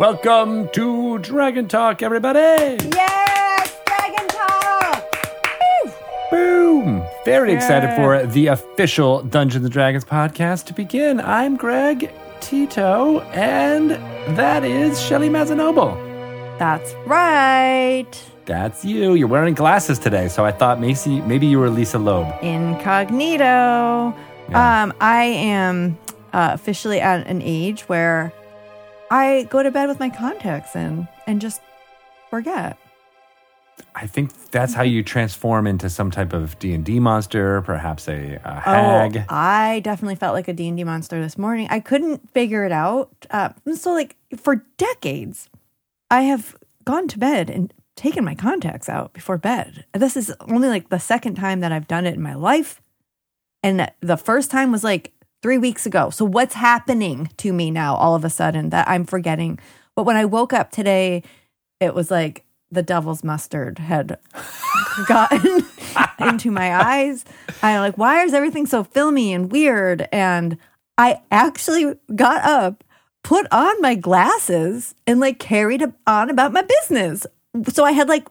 Welcome to Dragon Talk, everybody. Yes, Dragon Talk. Boom. Very excited for the official Dungeons and Dragons podcast to begin. I'm Greg Tito, and that is Shelly Mazzanoble. That's right. That's you. You're wearing glasses today, so I thought maybe maybe you were Lisa Loeb. Incognito. Yeah. Um, I am uh, officially at an age where I go to bed with my contacts in and just forget. I think that's how you transform into some type of D and D monster, perhaps a, a hag. Oh, I definitely felt like a D&D monster this morning. I couldn't figure it out. Uh, so, like, for decades, I have gone to bed and taken my contacts out before bed. This is only like the second time that I've done it in my life. And the first time was like three weeks ago. So, what's happening to me now all of a sudden that I'm forgetting? But when I woke up today, it was like the devil's mustard had gotten into my eyes. I'm like, why is everything so filmy and weird? And I actually got up, put on my glasses, and like carried on about my business. So I had like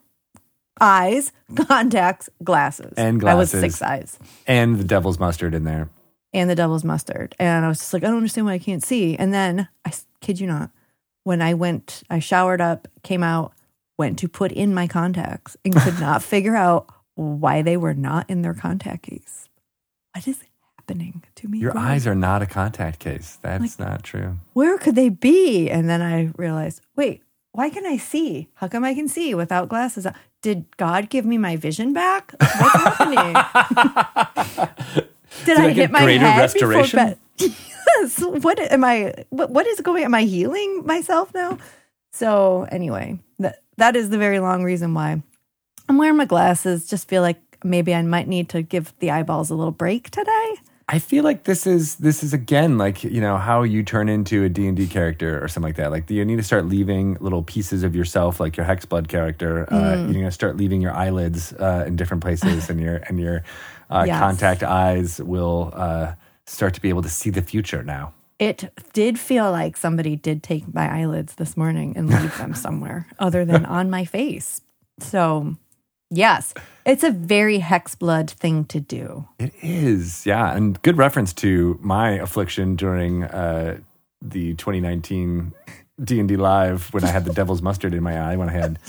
eyes, contacts, glasses. And glasses. I was six eyes. and the devil's mustard in there. And the devil's mustard. And I was just like, I don't understand why I can't see. And then I kid you not, when I went, I showered up, came out, went to put in my contacts and could not figure out why they were not in their contact case. What is happening to me? Your eyes are not a contact case. That's not true. Where could they be? And then I realized, wait, why can I see? How come I can see without glasses? Did God give me my vision back? What's happening? Did, I, hit my greater head restoration? before bed? yes. What am I? What, what is going? Am I healing myself now? So anyway, that that is the very long reason why I'm wearing my glasses. Just feel like maybe I might need to give the eyeballs a little break today. I feel like this is this is again like you know how you turn into a D and D character or something like that. Like you need to start leaving little pieces of yourself, like your hexblood character. Uh, Mm. you're gonna start leaving your eyelids uh, in different places, and your and your uh, Yes. contact eyes will uh, start to be able to see the future now. It did feel like somebody did take my eyelids this morning and leave them somewhere other than on my face. So, yes, it's a very hex blood thing to do. It is, yeah, and good reference to my affliction during uh, the 2019 D and D live when I had the devil's mustard in my eye when I had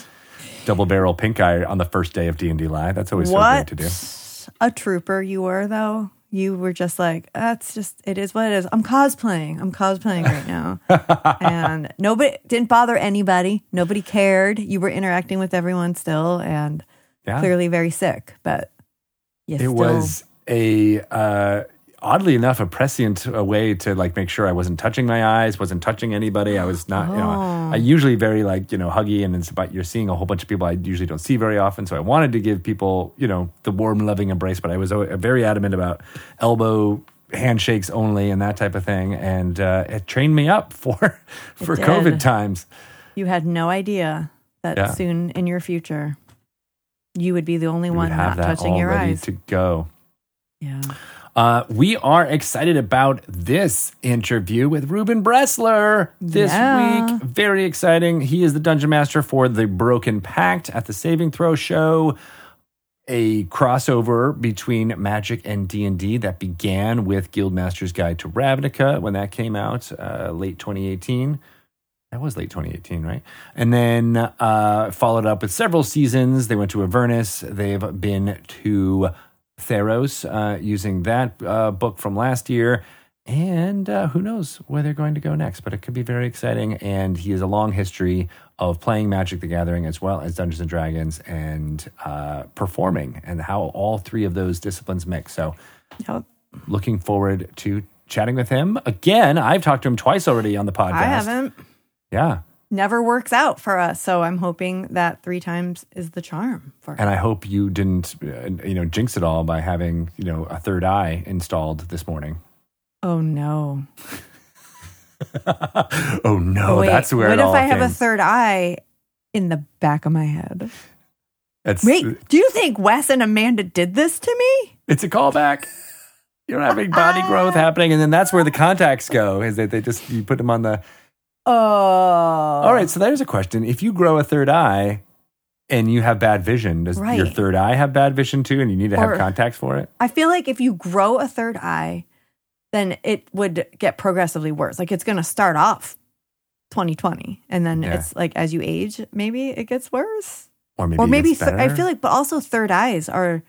double barrel pink eye on the first day of D and D live. That's always so great to do. A trooper you were, though. You were just like, that's just, it is what it is. I'm cosplaying. I'm cosplaying right now. and nobody didn't bother anybody. Nobody cared. You were interacting with everyone still and Yeah, clearly very sick, but it still, was a uh, oddly enough a prescient uh, way to like make sure I wasn't touching my eyes, wasn't touching anybody. I was not, you know, Oh. I usually very like you know huggy, and it's about you're seeing a whole bunch of people I usually don't see very often. So I wanted to give people you know the warm, loving embrace, but I was very adamant about elbow handshakes only and that type of thing, and uh, it trained me up for for. COVID times. You had no idea that Yeah. soon in your future, you would be the only We one not touching your ready eyes. to go. yeah. Uh, we are excited about this interview with Ruben Bressler this Yeah. week. Very exciting. He is the dungeon master for the Broken Pact at the Saving Throw Show, a crossover between Magic and D and D that began with Guildmaster's Guide to Ravnica when that came out uh, late 2018. That was late 2018, right? And then uh, followed up with several seasons. They went to Avernus. They've been to Theros uh, using that uh, book from last year. And uh, who knows where they're going to go next, but it could be very exciting. And he has a long history of playing Magic the Gathering as well as Dungeons and Dragons and uh, performing and how all three of those disciplines mix. So, Yep. looking forward to chatting with him. Again, I've talked to him twice already on the podcast. I haven't. Yeah. Never works out for us. So I'm hoping that three times is the charm for And I hope you didn't, uh, you know, jinx it all by having, you know, a third eye installed this morning. Oh no. oh no, Wait, that's where what if I have a third eye in the back of my head? It's, Wait, do you think Wes and Amanda did this to me? it's a callback. You're having body growth happening, and then that's where the contacts go. Is that they just you put them on the Oh. All right, so there's a question. If you grow a third eye and you have bad vision, does your third eye have bad vision too and you need to have contacts for it? I feel like if you grow a third eye, then it would get progressively worse. Like it's going to start off 2020 and then Yeah. it's like as you age, maybe it gets worse. Or maybe or maybe th- I feel like but also third eyes are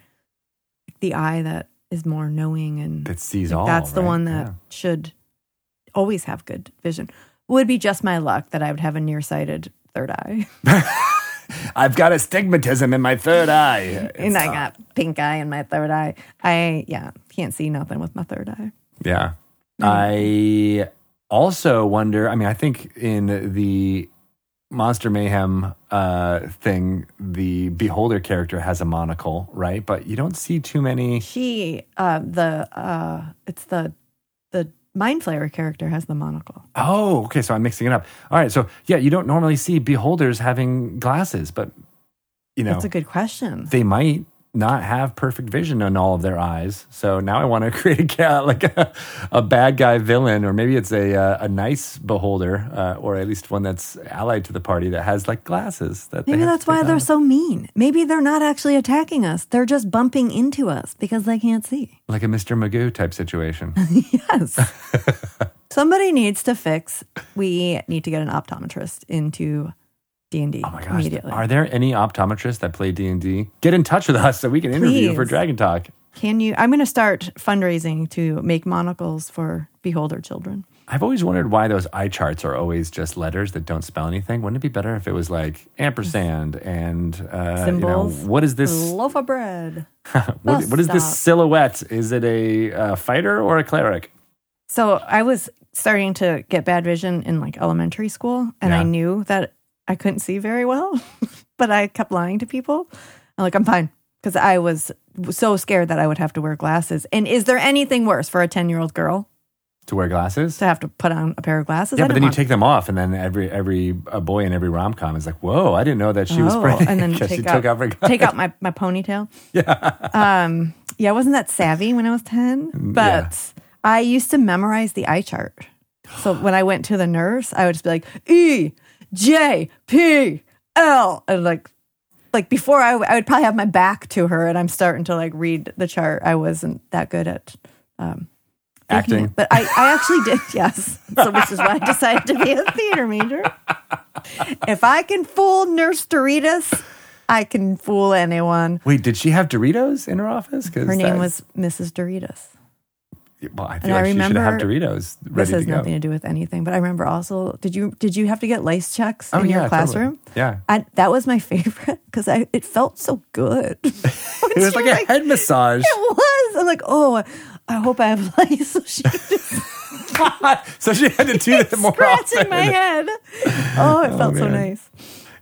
the eye that is more knowing and that sees like, all. that's the right? one that Yeah. should always have good vision. Would be just my luck that I would have a nearsighted third eye. I've got astigmatism in my third eye. and I got pink eye in my third eye. I yeah, can't see nothing with my third eye. Yeah. I also wonder. I mean, I think in the Monster Mayhem uh, thing, the Beholder character has a monocle, right? But you don't see too many. She uh the uh it's the the mind flayer character has the monocle. Oh, okay. So I'm mixing it up. All right. So yeah, you don't normally see beholders having glasses, but you know That's a good question. they might not have perfect vision in all of their eyes. So now I want to create a cat like a, a bad guy villain, or maybe it's a uh, a nice beholder, uh, or at least one that's allied to the party that has like glasses. That Maybe that's why they're so mean. Maybe they're not actually attacking us. They're just bumping into us because they can't see. like a Mr. Magoo type situation. Yes. Somebody needs to fix. We need to get an optometrist into D and D Oh my gosh! immediately. Are there any optometrists that play D and D? Get in touch with us so we can interview Please. for Dragon Talk. Can you? I'm going to start fundraising to make monocles for beholder children. I've always wondered why those eye charts are always just letters that don't spell anything. Wouldn't it be better if it was like ampersand and uh, you know, Symbols. what is this? Loaf of bread. What, what is this silhouette? Is it a uh, fighter or a cleric? So I was starting to get bad vision in like elementary school, and Yeah. I knew that I couldn't see very well, but I kept lying to people. I'm like, I'm fine because I was so scared that I would have to wear glasses. And is there anything worse for a 10 year old girl To wear glasses? to have to put on a pair of glasses? Yeah, I but then you take them off, and then every every a boy in every rom com is like, "Whoa, I didn't know that she was Oh, pregnant." and then 'cause she take took out- her glasses. take out my, my ponytail. Yeah. Um, yeah, I wasn't that savvy when I was 10, but I used to memorize the eye chart. So when I went to the nurse, I would just be like, E, J, P, L. And like, like before I, I would probably have my back to her and I'm starting to like read the chart. I wasn't that good at um, Acting. But I, I actually did, yes. So which is why I decided to be a theater major. If I can fool Nurse Doritos, I can fool anyone. Wait, did she have Doritos in her office? Her name was Mrs. Doritos. Well, I and feel I like she should have remember- Doritos This has to go. nothing to do with anything, but I remember also. Did you did you have to get lice checks oh in yeah, your classroom? totally. Yeah, I, that was my favorite because I it felt so good. it was like a head massage. It was. I'm like, oh, I hope I have lice. So she just so she had to do that more scratching often. my head. Oh, it felt so nice.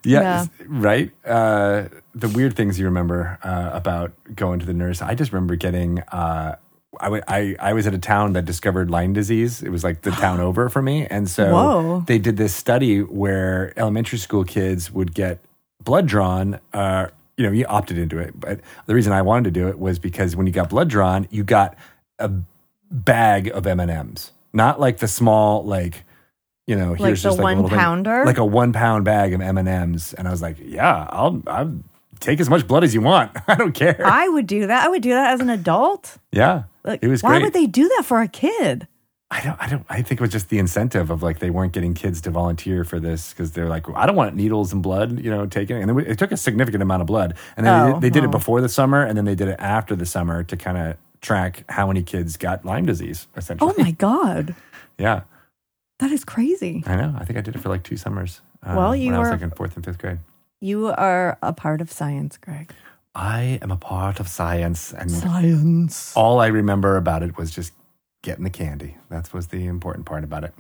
Yeah, Yeah. right. Uh, the weird things you remember uh, about going to the nurse. I just remember getting. Uh, I, w- I, I was at a town that discovered Lyme disease. It was like the town over for me. And so Whoa. they did this study where elementary school kids would get blood drawn. Uh, you know, you opted into it. But the reason I wanted to do it was because when you got blood drawn, you got a bag of M&Ms. Not like the small, like, you know, here's the just like a one little thing. pounder? Like a one pound bag of M&Ms. And I was like, yeah, I'll, I'll take as much blood as you want. I don't care. I would do that. I would do that as an adult. yeah. Like, it was why great. would they do that for a kid? I don't, I don't, I think it was just the incentive of like they weren't getting kids to volunteer for this because they're like, I don't want needles and blood, you know, taken. And it, it took a significant amount of blood. And then they, Oh, did, they did it oh. before the summer and then they did it after the summer to kind of track how many kids got Lyme disease, essentially. Oh my god, Yeah, that is crazy. I know. I think I did it for like two summers. uh, Well, you when I was were- like in fourth and fifth grade. You are a part of science, Greg. I am a part of science, and Science. all I remember about it was just getting the candy. That was the important part about it.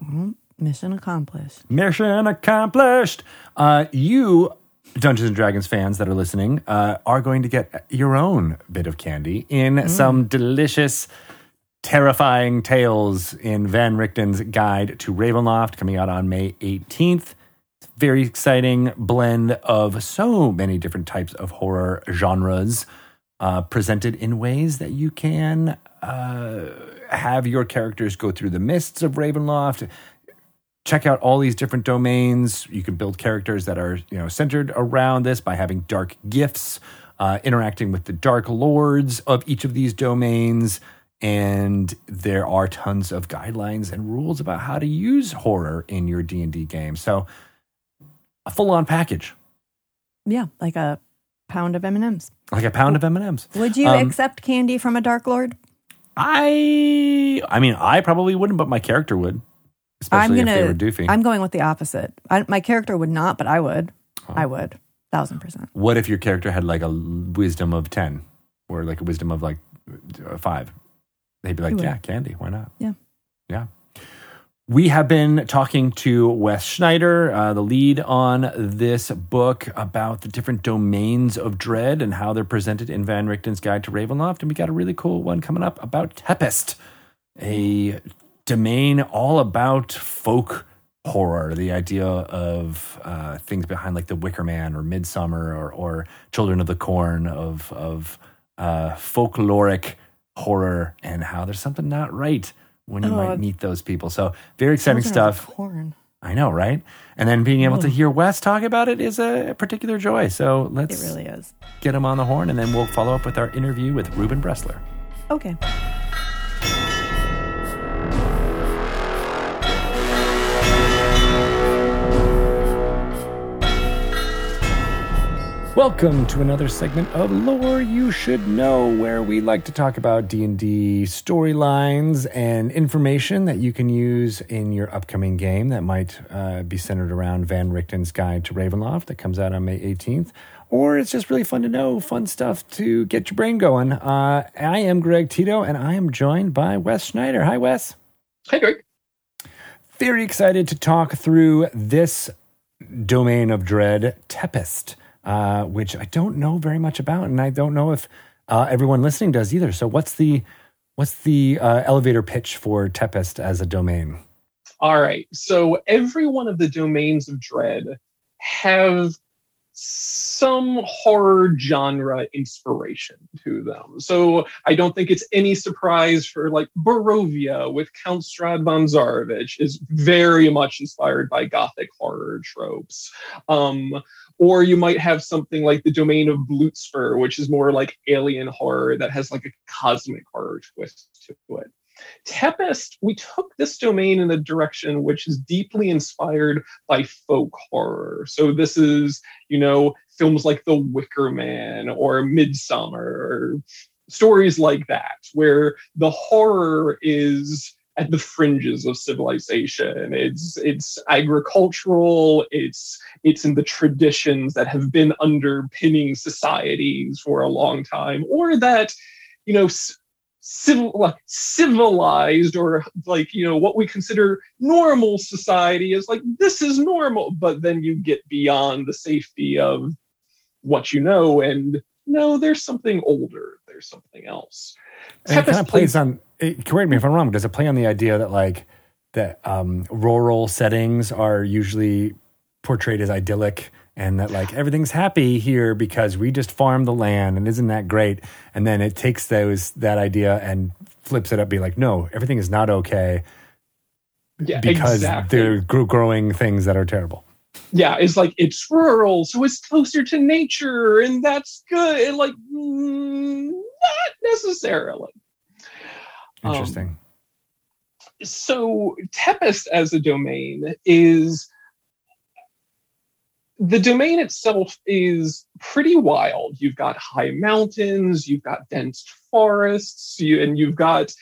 Mission accomplished. Mission accomplished. Uh, you, Dungeons and Dragons fans that are listening, uh, are going to get your own bit of candy in some delicious, terrifying tales in Van Richten's Guide to Ravenloft, coming out on May 18th. Very exciting blend of so many different types of horror genres, uh, presented in ways that you can uh, have your characters go through the mists of Ravenloft, check out all these different domains. You can build characters that are you know centered around this by having dark gifts, uh, interacting with the dark lords of each of these domains, and there are tons of guidelines and rules about how to use horror in your D and D game. So a full on package, Yeah, like a pound of M and M's. like a pound of M and M's. Would you Um, accept candy from a Dark Lord? I I mean I probably wouldn't, but my character would, especially I'm if they gonna. were doofy. I'm going with the opposite. I, my character would not, but I would. Oh. I would. Thousand percent. what if your character had like a wisdom of 10 or like a wisdom of like 5 they'd be like yeah candy why not Yeah. yeah we have been talking to Wes Schneider, uh, the lead on this book about the different domains of dread and how they're presented in Van Richten's Guide to Ravenloft. And we got a really cool one coming up about Tepest, a domain all about folk horror, the idea of uh, things behind like the Wicker Man or Midsummer or, or Children of the Corn of of uh, folkloric horror and how there's something not right when you Oh, might meet those people. So very exciting stuff. Corn. I know, right? And then being able to mm. hear Wes talk about it is a particular joy. So let's it really is. get him on the horn, and then we'll follow up with our interview with Ruben Bressler. Okay. Welcome to another segment of Lore You Should Know, where we like to talk about D&D storylines and information that you can use in your upcoming game that might uh, be centered around Van Richten's Guide to Ravenloft that comes out on May 18th. Or it's just really fun to know, fun stuff to get your brain going. Uh, I am Greg Tito, and I am joined by Wes Schneider. Hi, Wes. Hey, Greg. very excited to talk through this domain of dread, Tepest, uh, which I don't know very much about, and I don't know if uh, everyone listening does either. So, what's the what's the uh, elevator pitch for Tepest as a domain? All right. So every one of the domains of dread have some horror genre inspiration to them. So I don't think it's any surprise for like Barovia with Count Strahd von Zarovich is very much inspired by gothic horror tropes. Um, or you might have something like the domain of Bluetspur, which is more like alien horror that has like a cosmic horror twist to it. Tepest, we took this domain in a direction which is deeply inspired by folk horror. So this is, you know, films like The Wicker Man or Midsummer or stories like that, where the horror is at the fringes of civilization. It's it's agricultural, it's it's in the traditions that have been underpinning societies for a long time, or that, you know, civil like civilized or like you know what we consider normal society is like this is normal but then you get beyond the safety of what you know and no there's something older there's something else And it kind of plays on. It, correct me if I'm wrong. Does it play on the idea that like that um, rural settings are usually portrayed as idyllic, and that like everything's happy here because we just farm the land, and isn't that great? And then it takes those that idea and flips it up, be like, no, everything is not okay yeah because exactly. they're gr- growing things that are terrible. yeah it's like it's rural so it's closer to nature and that's good and like mm, not necessarily Um, Interesting. so Tepest as a domain is the domain itself is pretty wild. You've got high mountains, you've got dense forests, you, and you've got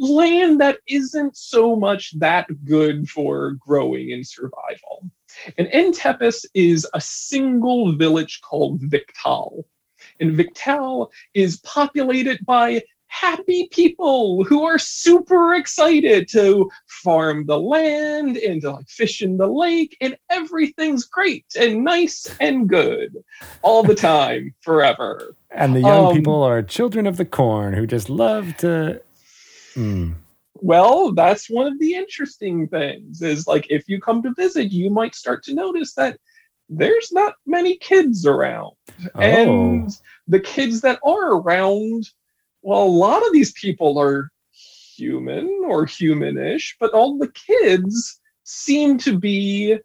land that isn't so much that good for growing and survival. And in Tepest is a single village called Viktal. And Viktal is populated by happy people who are super excited to farm the land and to like fish in the lake and everything's great and nice and good all the time forever and the young um, people are children of the corn who just love to. Mm. well that's one of the interesting things is like if you come to visit you might start to notice that there's not many kids around Oh. and the kids that are around well a lot of these people are human or humanish but all the kids seem to be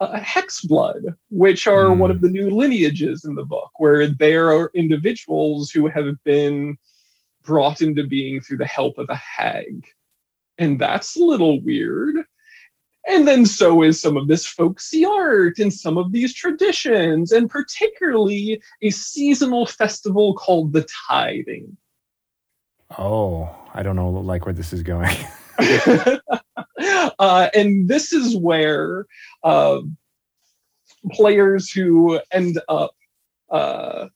uh, hex blood, which are Mm. one of the new lineages in the book, where there are individuals who have been brought into being through the help of a hag. And that's a little weird. And then so is some of this folksy art and some of these traditions, and particularly a seasonal festival called the Tithing. Oh, I don't know like where this is going. uh, and this is where uh, players who end up uh,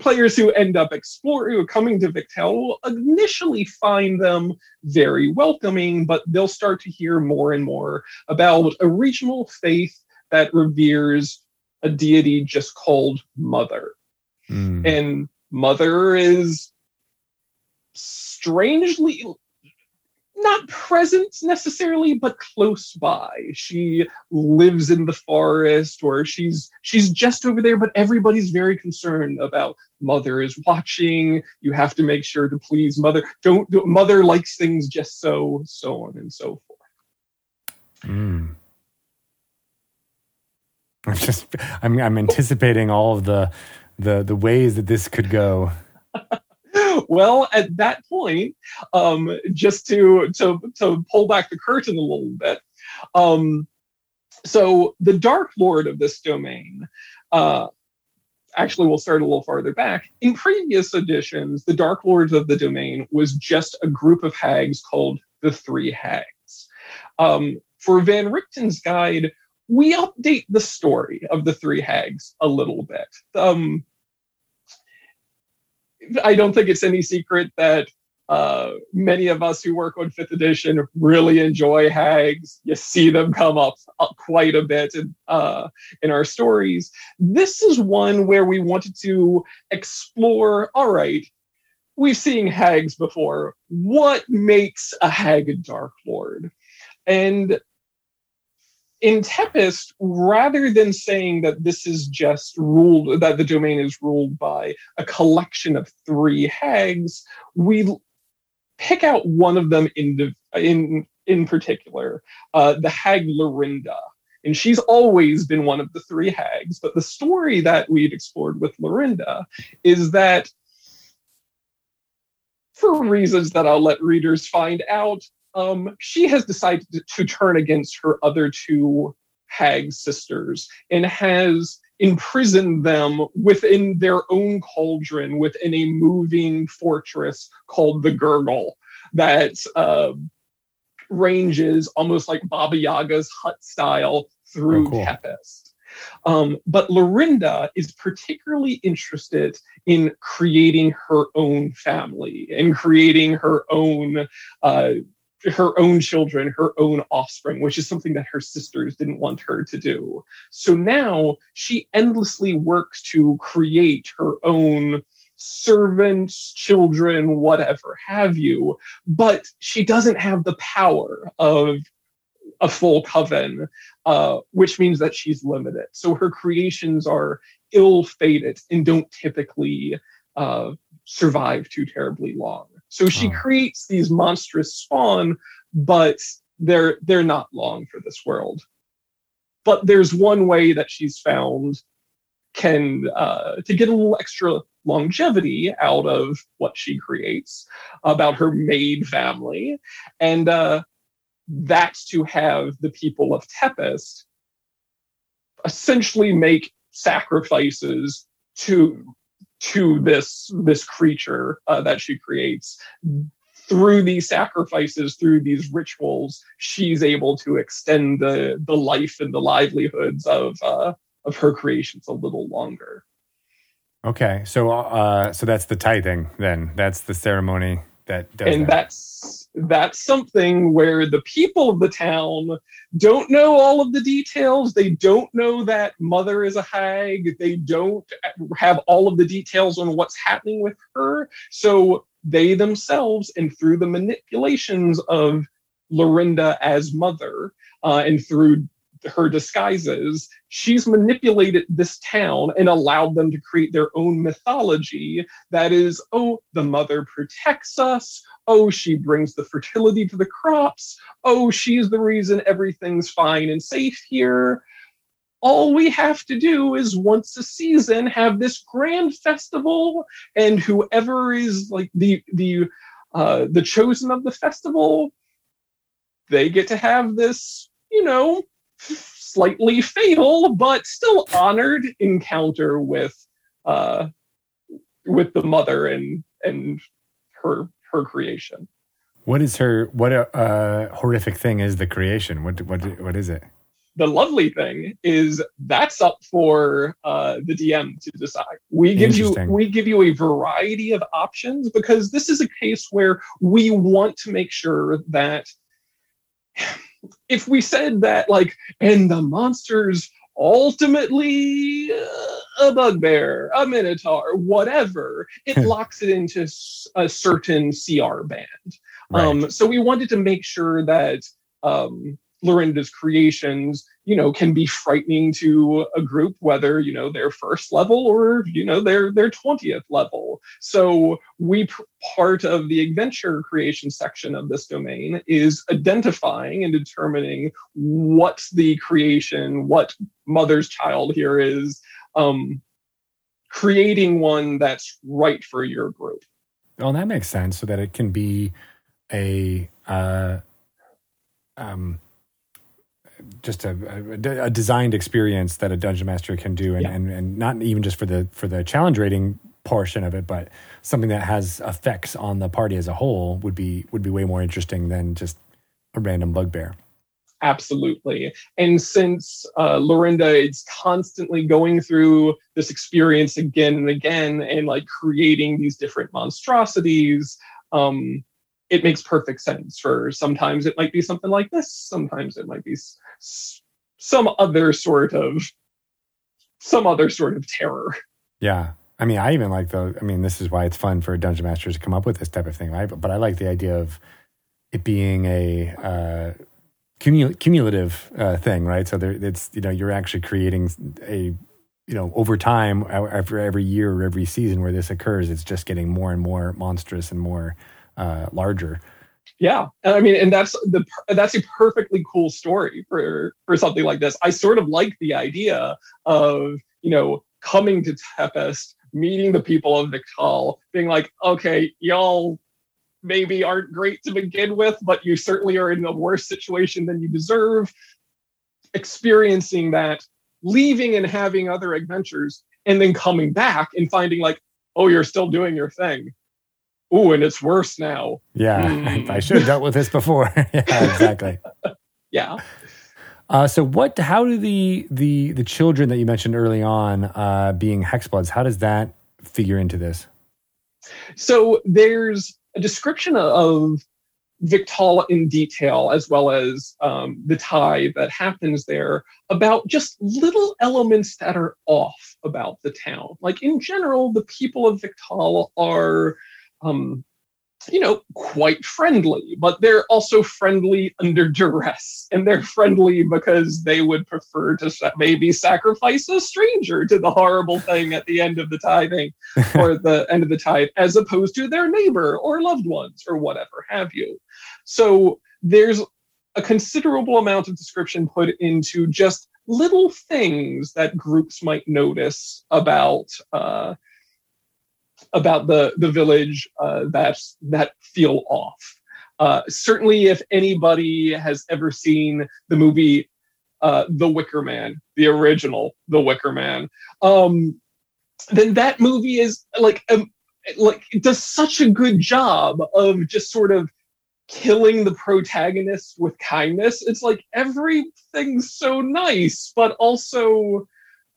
players who end up exploring or coming to Viktal will initially find them very welcoming, but they'll start to hear more and more about a regional faith that reveres a deity just called Mother Mm. and mother is strangely not present necessarily but close by she lives in the forest or she's she's just over there but everybody's very concerned about mother is watching you have to make sure to please mother don't do, mother likes things just so so on and so forth Mm. I'm just I'm I'm anticipating all of the the the ways that this could go. well, at that point, um, just to to to pull back the curtain a little bit, um, so the Dark Lord of this domain. Uh, Actually, we'll start a little farther back. In previous editions, the Dark Lords of the Domain was just a group of hags called the Three Hags. Um, for Van Richten's guide, we update the story of the Three Hags a little bit. Um, I don't think it's any secret that uh, many of us who work on fifth edition really enjoy hags. You see them come up, up quite a bit in, uh, in our stories. This is one where we wanted to explore. All right, we've seen hags before. What makes a hag a dark lord? And in Tepest, rather than saying that this is just ruled, that the domain is ruled by a collection of three hags, we pick out one of them in in in particular, uh, the hag Lorinda. And she's always been one of the three hags. But the story that we'd explored with Lorinda is that, for reasons that I'll let readers find out, um, she has decided to, turn against her other two hag sisters and has imprisoned them within their own cauldron within a moving fortress called the Gurgle that uh, ranges almost like Baba Yaga's hut style through Oh, cool. Tepest. Um, but Lorinda is particularly interested in creating her own family and creating her own uh, her own children, her own offspring, which is something that her sisters didn't want her to do. So now she endlessly works to create her own servants, children, whatever have you, but she doesn't have the power of a full coven, uh, which means that she's limited. So her creations are ill fated and don't typically uh, survive too terribly long. So she Oh. creates these monstrous spawn, but they're they're not long for this world. But there's one way that she's found can uh, to get a little extra longevity out of what she creates about her made family, and uh, that's to have the people of Tepest essentially make sacrifices to to this this creature uh, that she creates through these sacrifices through these rituals she's able to extend the the life and the livelihoods of uh, of her creations a little longer Okay, so uh, so that's the tithing. Then that's the ceremony that does and that. that's that's something where the people of the town don't know all of the details. They don't know that mother is a hag. They don't have all of the details on what's happening with her. So they themselves and through the manipulations of lorinda as mother uh, and through her disguises, she's manipulated this town and allowed them to create their own mythology that is, oh, the mother protects us. Oh, she brings the fertility to the crops. Oh, she's the reason everything's fine and safe here. All we have to do is once a season have this grand festival, and whoever is like the the uh, the chosen of the festival, they get to have this, you know, slightly fatal but still honored encounter with uh with the mother and and her her creation. What is her what a uh, horrific thing is the creation? What what what is it? The lovely thing is that's up for uh, the DM to decide. We give you we give you a variety of options because this is a case where we want to make sure that if we said that like and the monsters ultimately uh, a bugbear a minotaur whatever it locks it into a certain cr band right. um so we wanted to make sure that um Lorinda's creations, you know, can be frightening to a group, whether you know their first level or you know their their twentieth level. So we part of the adventure creation section of this domain is identifying and determining what the creation, what mother's child here is, um, creating one that's right for your group. Well, that makes sense, so that it can be a uh, um just a, a, a, designed experience that a dungeon master can do, and, yeah. and and not even just for the for the challenge rating portion of it, but something that has effects on the party as a whole would be would be way more interesting than just a random bugbear. Absolutely. And since uh, Lorinda is constantly going through this experience again and again and like creating these different monstrosities, um, it makes perfect sense for sometimes it might be something like this, sometimes it might be some other sort of some other sort of terror. Yeah. I mean, I even like the. I mean, this is why it's fun for dungeon masters to come up with this type of thing, right? But, but I like the idea of it being a uh, cumul- cumulative uh, thing, right? So there, it's you know you're actually creating a you know over time, after every year or every season where this occurs, it's just getting more and more monstrous and more uh, larger yeah. And i mean and that's the that's a perfectly cool story for for something like this. I sort of like the idea of you know coming to Tepest meeting the people of Viktal, being like okay y'all maybe aren't great to begin with but you certainly are in a worse situation than you deserve. Experiencing that leaving and having other adventures and then coming back and finding like oh you're still doing your thing oh, and it's worse now. Yeah, mm. I should have dealt with this before. yeah, exactly. yeah. Uh, so what? How do the the the children that you mentioned early on uh, being hexbloods? How does that figure into this? So there's a description of Viktal in detail, as well as um, the tie that happens there, about just little elements that are off about the town. Like in general, the people of Viktal are um, you know, quite friendly, but they're also friendly under duress. And they're friendly because they would prefer to maybe sacrifice a stranger to the horrible thing at the end of the tithing or the end of the tithe, as opposed to their neighbor or loved ones or whatever have you. So there's a considerable amount of description put into just little things that groups might notice about. Uh, about the the village uh, that that feel off. Uh, certainly, if anybody has ever seen the movie uh, The Wicker Man, the original The Wicker Man, um, then that movie is like um, like does such a good job of just sort of killing the protagonist with kindness. It's like everything's so nice, but also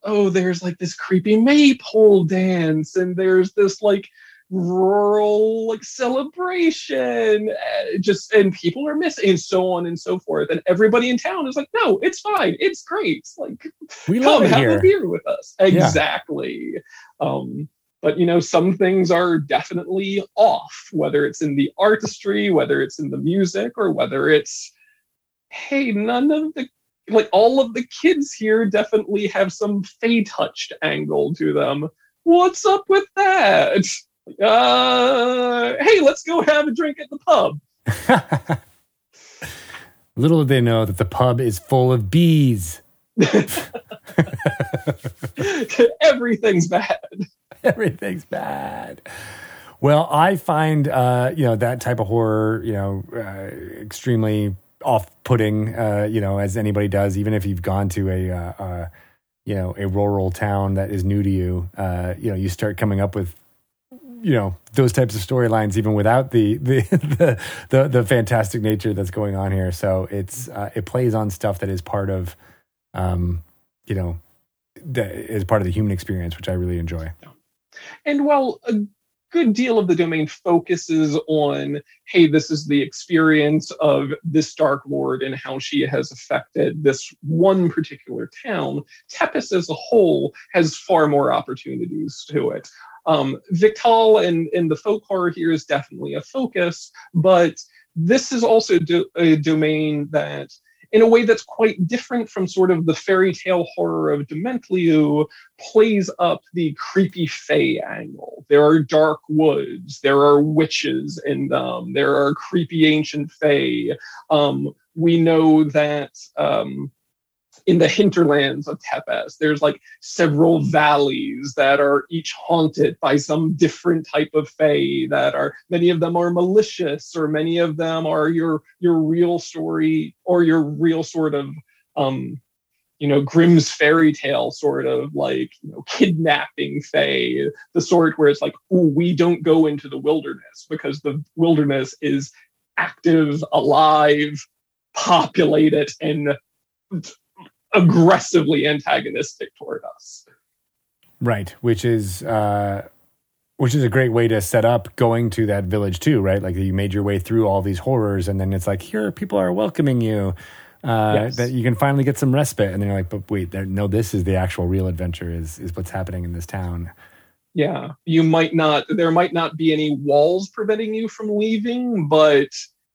oh, there's like this creepy maypole dance, and there's this like rural like celebration uh, just and people are missing and so on and so forth and everybody in town is like no it's fine it's great like we love come have here. a beer with us exactly yeah. um but you know some things are definitely off whether it's in the artistry whether it's in the music or whether it's hey none of the like all of the kids here definitely have some fey touched angle to them. What's up with that? Uh, hey, let's go have a drink at the pub. Little did they know that the pub is full of bees. Everything's bad. Everything's bad. Well, I find uh, you know that type of horror, you know, uh, extremely off-putting. Uh, you know, as anybody does, even if you've gone to a, uh, uh, you know, a rural town that is new to you. Uh, you know, you start coming up with, you know, those types of storylines, even without the the, the the the fantastic nature that's going on here. So it's it plays on stuff that is part of, um, you know, that is part of the human experience, which I really enjoy. And a good deal of the domain focuses on, hey, this is the experience of this Dark Lord and how she has affected this one particular town, Tepest as a whole has far more opportunities to it. Um, Viktal and, and the folk horror here is definitely a focus, but this is also do, a domain that in a way that's quite different from sort of the fairy tale horror of Dementlieu, plays up the creepy fae angle. There are dark woods, there are witches in them, there are creepy ancient fae. Um, we know that um, in the hinterlands of Tepest. There's like several valleys that are each haunted by some different type of fae that are many of them are malicious or many of them are your your real story or your real sort of um you know Grimm's fairy tale sort of like you know kidnapping fae, the sort where it's like, oh, we don't go into the wilderness because the wilderness is active, alive, populated, and aggressively antagonistic toward us. Right, which is uh, which is a great way to set up going to that village too, right? Like you made your way through all these horrors, and then it's like here people are welcoming you. Uh, yes. That you can finally get some respite, and then you're like, but wait, there, no, this is the actual real adventure. Is is what's happening in this town. Yeah, you might not. There might not be any walls preventing you from leaving, but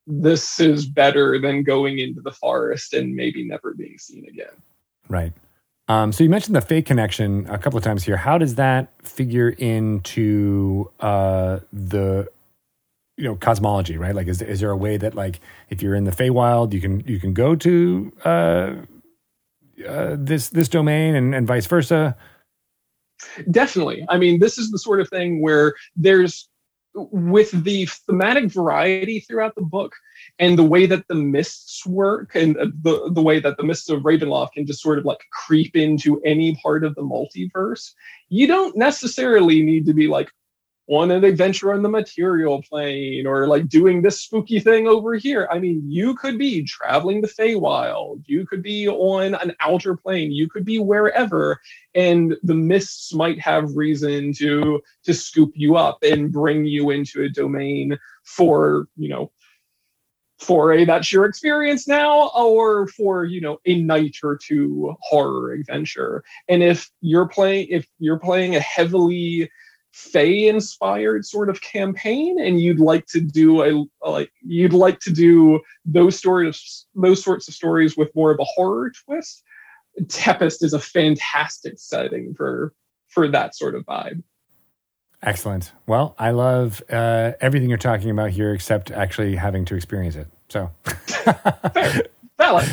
this is better than going into the forest and maybe never being seen again. Right. Um, so you mentioned the fake connection a couple of times here. How does that figure into uh, the you know cosmology? Right. Like, is is there a way that like if you're in the Feywild, you can you can go to uh, uh, this this domain and, and vice versa? Definitely. I mean, this is the sort of thing where there's with the thematic variety throughout the book and the way that the mists work and the, the way that the mists of Ravenloft can just sort of like creep into any part of the multiverse, you don't necessarily need to be like, on an adventure on the material plane or like doing this spooky thing over here. I mean, you could be traveling the Feywild, you could be on an outer plane, you could be wherever, and the mists might have reason to to scoop you up and bring you into a domain for, you know, for a that's your experience now or for you know a night or two horror adventure. And if you're playing if you're playing a heavily Fey inspired sort of campaign, and you'd like to do a like you'd like to do those stories, those sorts of stories with more of a horror twist. Tepest is a fantastic setting for for that sort of vibe. Excellent. Well, I love uh, everything you're talking about here, except actually having to experience it. So, Fair. valid.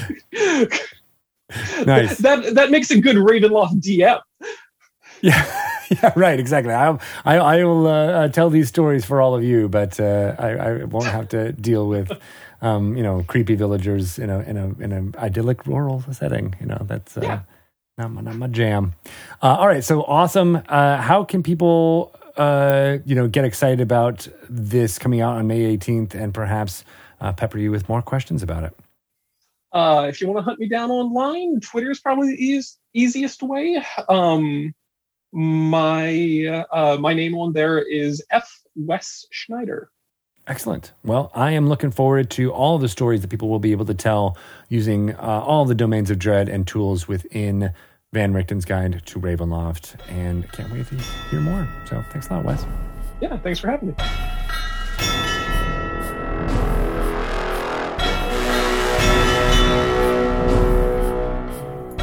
nice. That that makes a good Ravenloft DM. Yeah. yeah, right. Exactly. I, I, I will uh, uh, tell these stories for all of you, but uh, I, I won't have to deal with, um, you know, creepy villagers in a in a in an idyllic rural setting. You know, that's uh, yeah. not my, not my jam. Uh, all right, so awesome. Uh, how can people, you know, get excited about this coming out on May eighteenth, and perhaps pepper you with more questions about it? if you want to hunt me down online, Twitter is probably the easiest, easiest way. Um, my uh, my name on there is F. Wes Schneider. Excellent. Well, I am looking forward to all the stories that people will be able to tell using uh, all the domains of dread and tools within Van Richten's Guide to Ravenloft, and can't wait to hear more. So, thanks a lot, Wes. Yeah, thanks for having me.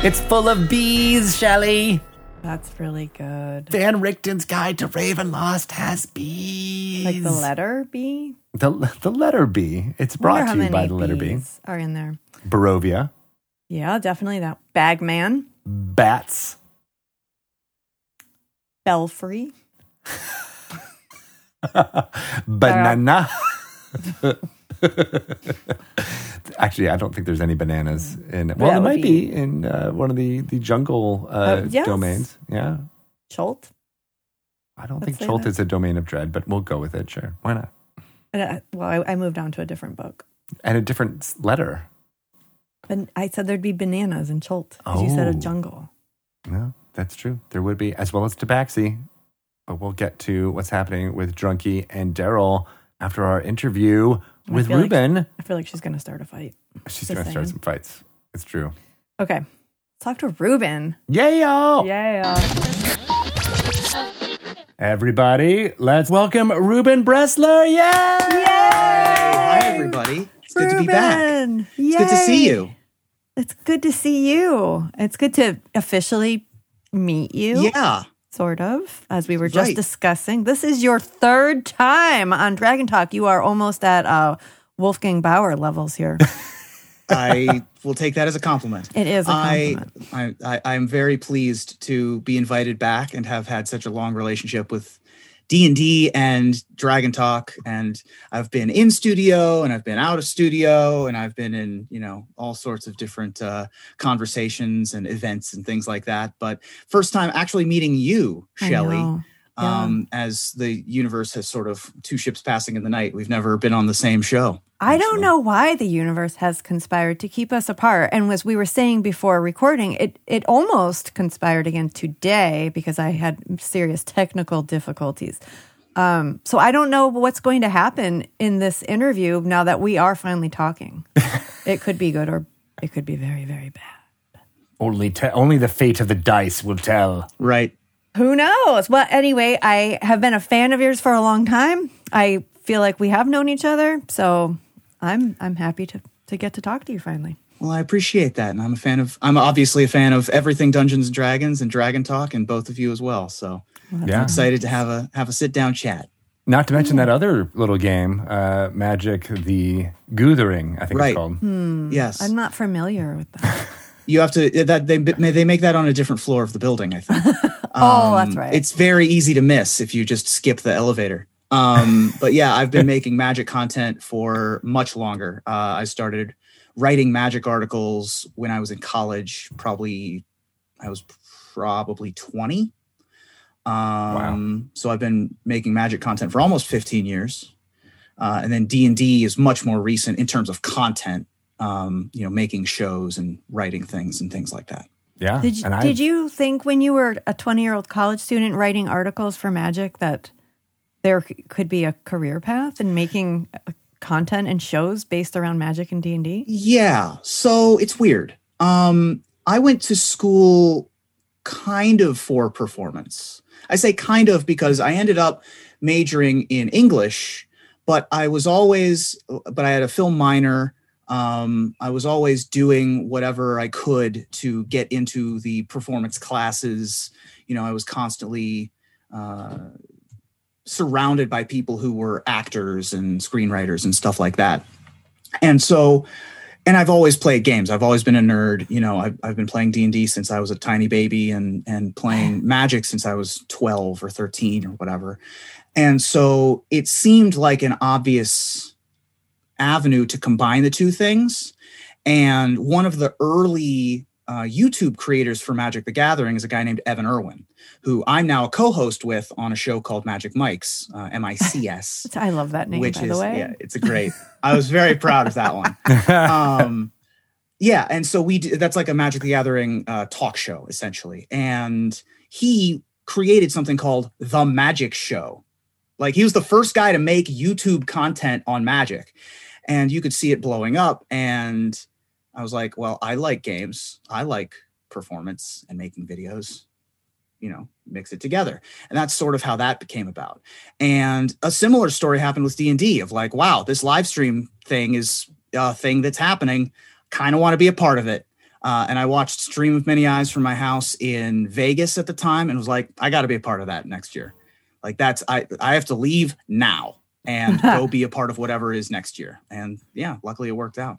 It's full of bees, Shelley. That's really good. Van Richten's Guide to Ravenloft has bees. Like the letter B. The, the letter B. It's brought to you by the letter B. Are in there. Barovia, Yeah, definitely that. Bagman, bats, Belfry. banana. Actually, I don't think there's any bananas in. Well, there might be, in uh, one of the the jungle uh, Uh, yes. domains. Yeah, Cholt. I don't Let's think Cholt that. is a domain of dread, but we'll go with it. Sure, why not? And I, well, I, I moved on to a different book. And a different letter. But I said there'd be bananas in Cholt. 'cause You said a Oh. jungle. No, that's true. There would be, as well as Tabaxi. But we'll get to what's happening with Drunky and Daryl after our interview I with feel like- Ruben. I feel like she's going to start a fight. She's going to start some fights. It's true. Okay. Let's talk to Ruben. Yeah. Yeah. Everybody, let's welcome Ruben Bressler. Yay! Hi, everybody. It's good to be back. Ruben! It's good to see you. It's good to see you. It's good to officially meet you. Yeah. Sort of, as we were just Right. discussing. This is your third time on Dragon Talk. You are almost at uh, Wolfgang Baur levels here. I will take that as a compliment. It is a I, compliment. I, I, I'm very pleased to be invited back and have had such a long relationship with D and D and Dragon Talk. And I've been in studio and I've been out of studio and I've been in, you know, all sorts of different uh, conversations and events and things like that. But first time actually meeting you, know. Yeah. Um, as the universe has sort of two ships passing in the night, we've never been on the same show. I don't actually. know why the universe has conspired to keep us apart. And as we were saying before recording, it it almost conspired again today because I had serious technical difficulties. Um, so I don't know what's going to happen in this interview now that we are finally talking. it could be good or it could be very, very bad. Only, te- only the fate of the dice will tell. Right. Who knows? Well, anyway, I have been a fan of yours for a long time. I feel like we have known each other, so I'm I'm happy to to get to talk to you finally. Well, I appreciate that, and I'm a fan of. I'm obviously a fan of everything Dungeons and Dragons and Dragon Talk, and both of you as well. So Yeah. excited to have a have a sit down chat. Not to mention that other little game, uh, Magic the Gathering, I think Right. it's called. Yes, I'm not familiar with that. you have to that they they make that on a different floor of the building. I think. Oh, that's Um, right. It's very easy to miss if you just skip the elevator. Um, but yeah, I've been making magic content for much longer. Uh, I started writing magic articles when I was in college. Probably, I was probably twenty. Um, So I've been making magic content for almost fifteen years, uh, and then D and D is much more recent in terms of content. Um, you know, making shows and writing things and things like that. Yeah. Did you, and I, did you think when you were a 20 year old college student writing articles for Magic that there could be a career path in making uh, content and shows based around Magic and D and D? Yeah. So it's weird. Um, I went to school kind of for performance. I say kind of because I ended up majoring in English, but I was always, but I had a film minor. Um, I was always doing whatever I could to get into the performance classes. You know, I was constantly uh, surrounded by people who were actors and screenwriters and stuff like that. And so, and I've always played games. I've always been a nerd. You know, I've, I've been playing D and D since I was a tiny baby, and and playing Magic since I was twelve or thirteen or whatever. And so it seemed like an obvious avenue to combine the two things. And one of the early uh, YouTube creators for Magic the Gathering is a guy named Evan Erwin, who I'm now a co-host with on a show called Magic Mics, uh, M-I-C-S I love that name, which by is the way. yeah, it's a great. I was very proud of that one. Um, yeah, and so we do, that's like a Magic the Gathering uh, talk show essentially, and he created something called the Magic Show. Like he was the first guy to make YouTube content on Magic, and you could see it blowing up. And I was like, well, I like games, I like performance and making videos you know mix it together. And that's sort of how that became about. And a similar story happened with d&d of like wow this live stream thing is a thing that's happening. Kind of want to be a part of it. Uh, and I watched Stream of Many Eyes from my house in Vegas at the time, and was like, I got to be a part of that next year. Like that's I I have to leave now and go be a part of whatever is next year. And yeah, luckily it worked out.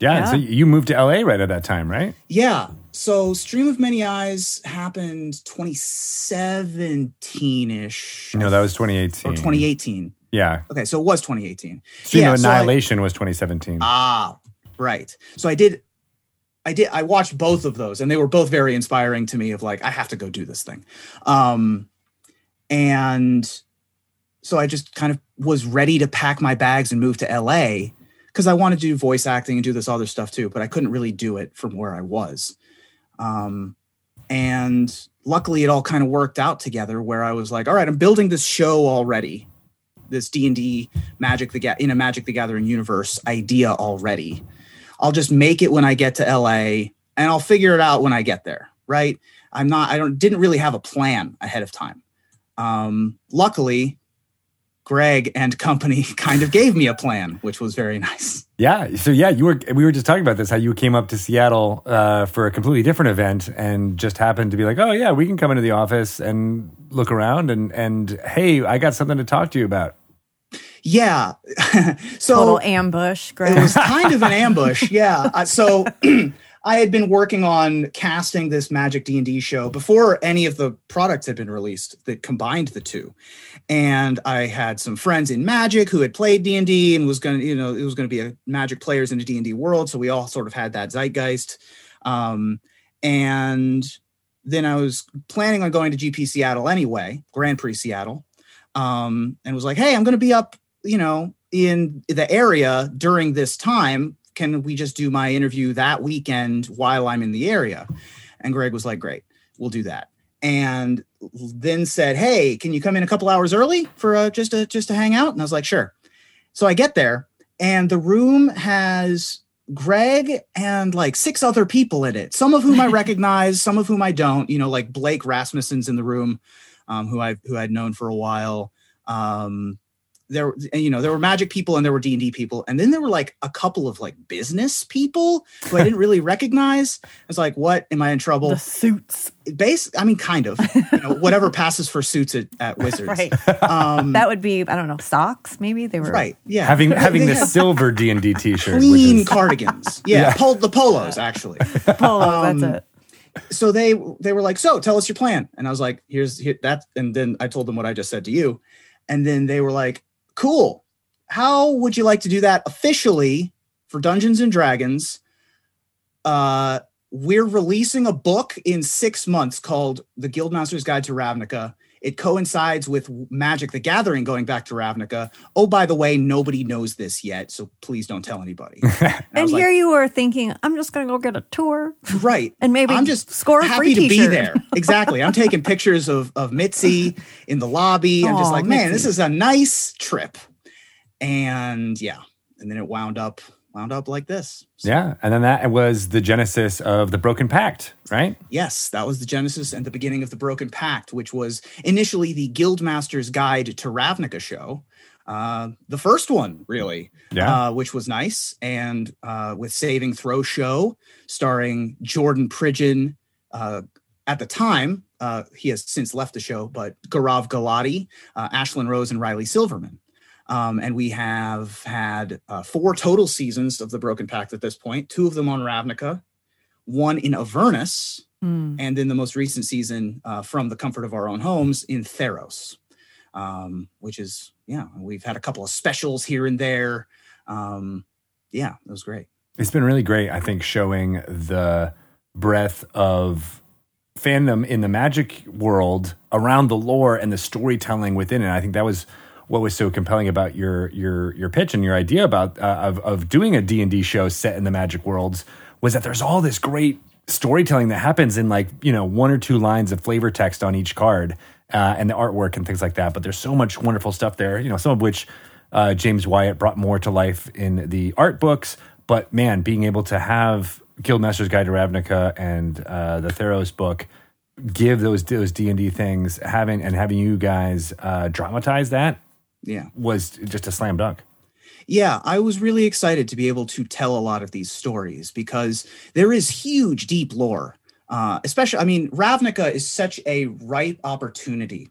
Yeah, and so you moved to LA right at that time, right? Yeah. So Stream of Many Eyes happened 2017 ish. No, that was 2018. or 2018. Yeah. Okay, so it was 2018. Stream Yeah, of so I- Annihilation was 2017. Ah, right. So I did I did I watched both of those and they were both very inspiring to me of like I have to go do this thing. Um and so I just kind of was ready to pack my bags and move to LA because I wanted to do voice acting and do this other stuff too, but I couldn't really do it from where I was. Um and luckily it all kind of worked out together where I was like, all right, I'm building this show already. This D&D Magic the Ga- in a Magic the Gathering universe idea already. I'll just make it when I get to LA and I'll figure it out when I get there, right? I'm not I don't didn't really have a plan ahead of time. Um luckily Greg and company kind of gave me a plan, which was very nice. Yeah. So yeah, you were. We were just talking about this. How you came up to Seattle uh, for a completely different event, and just happened to be like, "Oh yeah, we can come into the office and look around." And and hey, I got something to talk to you about. Yeah. so Total ambush, it was kind of an ambush yeah uh, so i had been working on casting this magic d&d show before any of the products had been released that combined the two. And i had some friends in magic who had played d&d and was going to you know it was going to be a magic players in a d&d world. So we all sort of had that zeitgeist. Um, and then i was planning on going to gp seattle anyway grand prix seattle um, and was like hey i'm going to be up you know in the area during this time can we just do my interview that weekend while i'm in the area? And greg was like great we'll do that. And then said hey can you come in a couple hours early for uh, just to just to hang out? And i was like sure. So i get there and the room has greg and like six other people in it some of whom i recognize some of whom i don't you know like blake rasmussen's in the room um, who i who i'd known for a while. Um, there and, you know there were magic people and there were d&d people and then there were like a couple of like business people who i didn't really recognize i was like what am i in trouble the suits. base i mean kind of you know, whatever passes for suits at, at wizards Right. um That would be, I don't know, socks maybe? They were right yeah Having having the silver D and D T-shirt, which clean is cardigans yeah, Yeah. Pol- the polos actually polo. Um, that's it. so they they were like so tell us your plan and i was like here's here, that and then i told them what i just said to you and then they were like cool. How would you like to do that officially for dungeons and dragons? Uh we're releasing a book in six months called the guildmaster's guide to ravnica it coincides with magic the gathering going back to ravnica oh by the way nobody knows this yet so please don't tell anybody and, And was like, here you are thinking, I'm just going to go get a tour right and maybe I'm just score a happy free to be t-shirt. there. Exactly. I'm taking pictures of of Mitzi in the lobby. I'm just like, man, this is a nice trip. And yeah, and then it wound up wound up like this. So, yeah. And then that was the genesis of the Broken Pact, right? Yes, that was the genesis and the beginning of the Broken Pact, which was initially the Guildmaster's Guide to Ravnica show. Uh, the first one, really, Yeah. uh, which was nice, and uh, with Saving Throw show starring Jordan Pridgeon. Uh, at the time, uh, he has since left the show, but Gaurav Gulati, uh, Ashlyn Rose, and Riley Silverman. Um, and we have had uh, four total seasons of the Broken Pact at this point. Two of them on Ravnica, one in Avernus, Hmm. and then the most recent season uh, from the comfort of our own homes in Theros, um, which is yeah, we've had a couple of specials here and there. Um, yeah, it was great. It's been really great, I think, showing the breadth of fandom in the magic world around the lore and the storytelling within it. I think that was what was so compelling about your your your pitch and your idea about uh, of of doing a D&D show set in the magic worlds was that there's all this great storytelling that happens in like, you know, one or two lines of flavor text on each card uh, and the artwork and things like that, but there's so much wonderful stuff there, you know, some of which uh, James Wyatt brought more to life in the art books. But man, being able to have Guildmaster's Guide to Ravnica and uh, the Theros book give those those D and D things, having and having you guys uh, dramatize that Yeah. was just a slam dunk. Yeah, I was really excited to be able to tell a lot of these stories because there is huge, deep lore. Uh, especially, I mean, Ravnica is such a ripe opportunity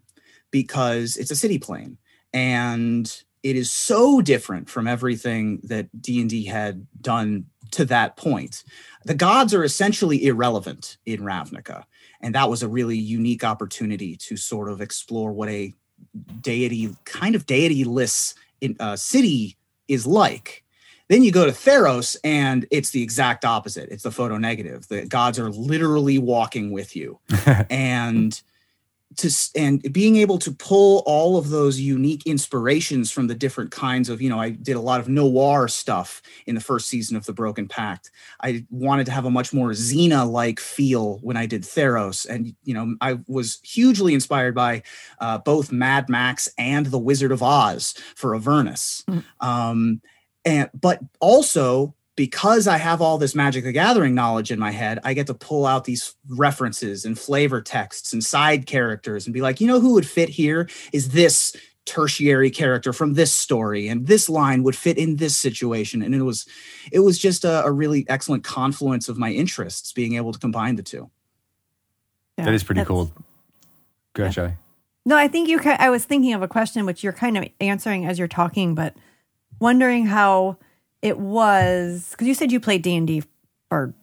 because it's a city plane and it is so different from everything that D&D had done to that point. The gods are essentially irrelevant in Ravnica, and that was a really unique opportunity to sort of explore what a deity kind of deity deityless in, uh, city is like. Then you go to Theros, and it's the exact opposite. It's the photo negative. The gods are literally walking with you, and to and being able to pull all of those unique inspirations from the different kinds of you know i did a lot of noir stuff in the first season of the broken pact i wanted to have a much more xena like feel when i did theros and you know i was hugely inspired by uh, both mad max and the wizard of oz for avernus mm. um, and but also because I have all this Magic the Gathering knowledge in my head, I get to pull out these references and flavor texts and side characters and be like, you know, who would fit here is this tertiary character from this story and this line would fit in this situation. And it was it was just a, a really excellent confluence of my interests being able to combine the two. Yeah, that is pretty cool. Go ahead yeah. no i think you i was thinking of a question which you're kind of answering as you're talking but wondering how it was because you said you played D and D for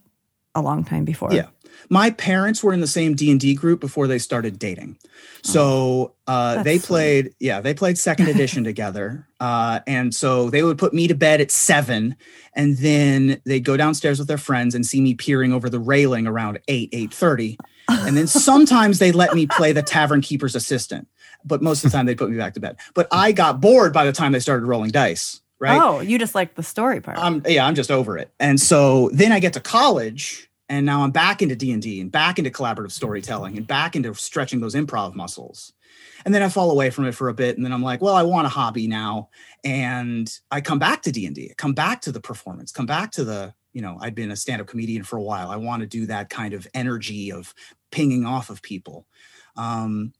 a long time before. Yeah, my parents were in the same D and D group before they started dating, so uh, they played. Yeah, they played second edition together, uh, and so they would put me to bed at seven, and then they'd go downstairs with their friends and see me peering over the railing around eight eight thirty, and then sometimes they let me play the tavern keeper's assistant, but most of the time they put me back to bed. But I got bored by the time they started rolling dice right? Oh, you just like the story part. Um, yeah, I'm just over it. And so then I get to college, and now I'm back into D and D, and back into collaborative storytelling, and back into stretching those improv muscles. And then I fall away from it for a bit, and then I'm like, well, I want a hobby now, and I come back to D and D, come back to the performance, come back to the, you know, I'd been a stand-up comedian for a while. I want to do that kind of energy of pinging off of people. Um,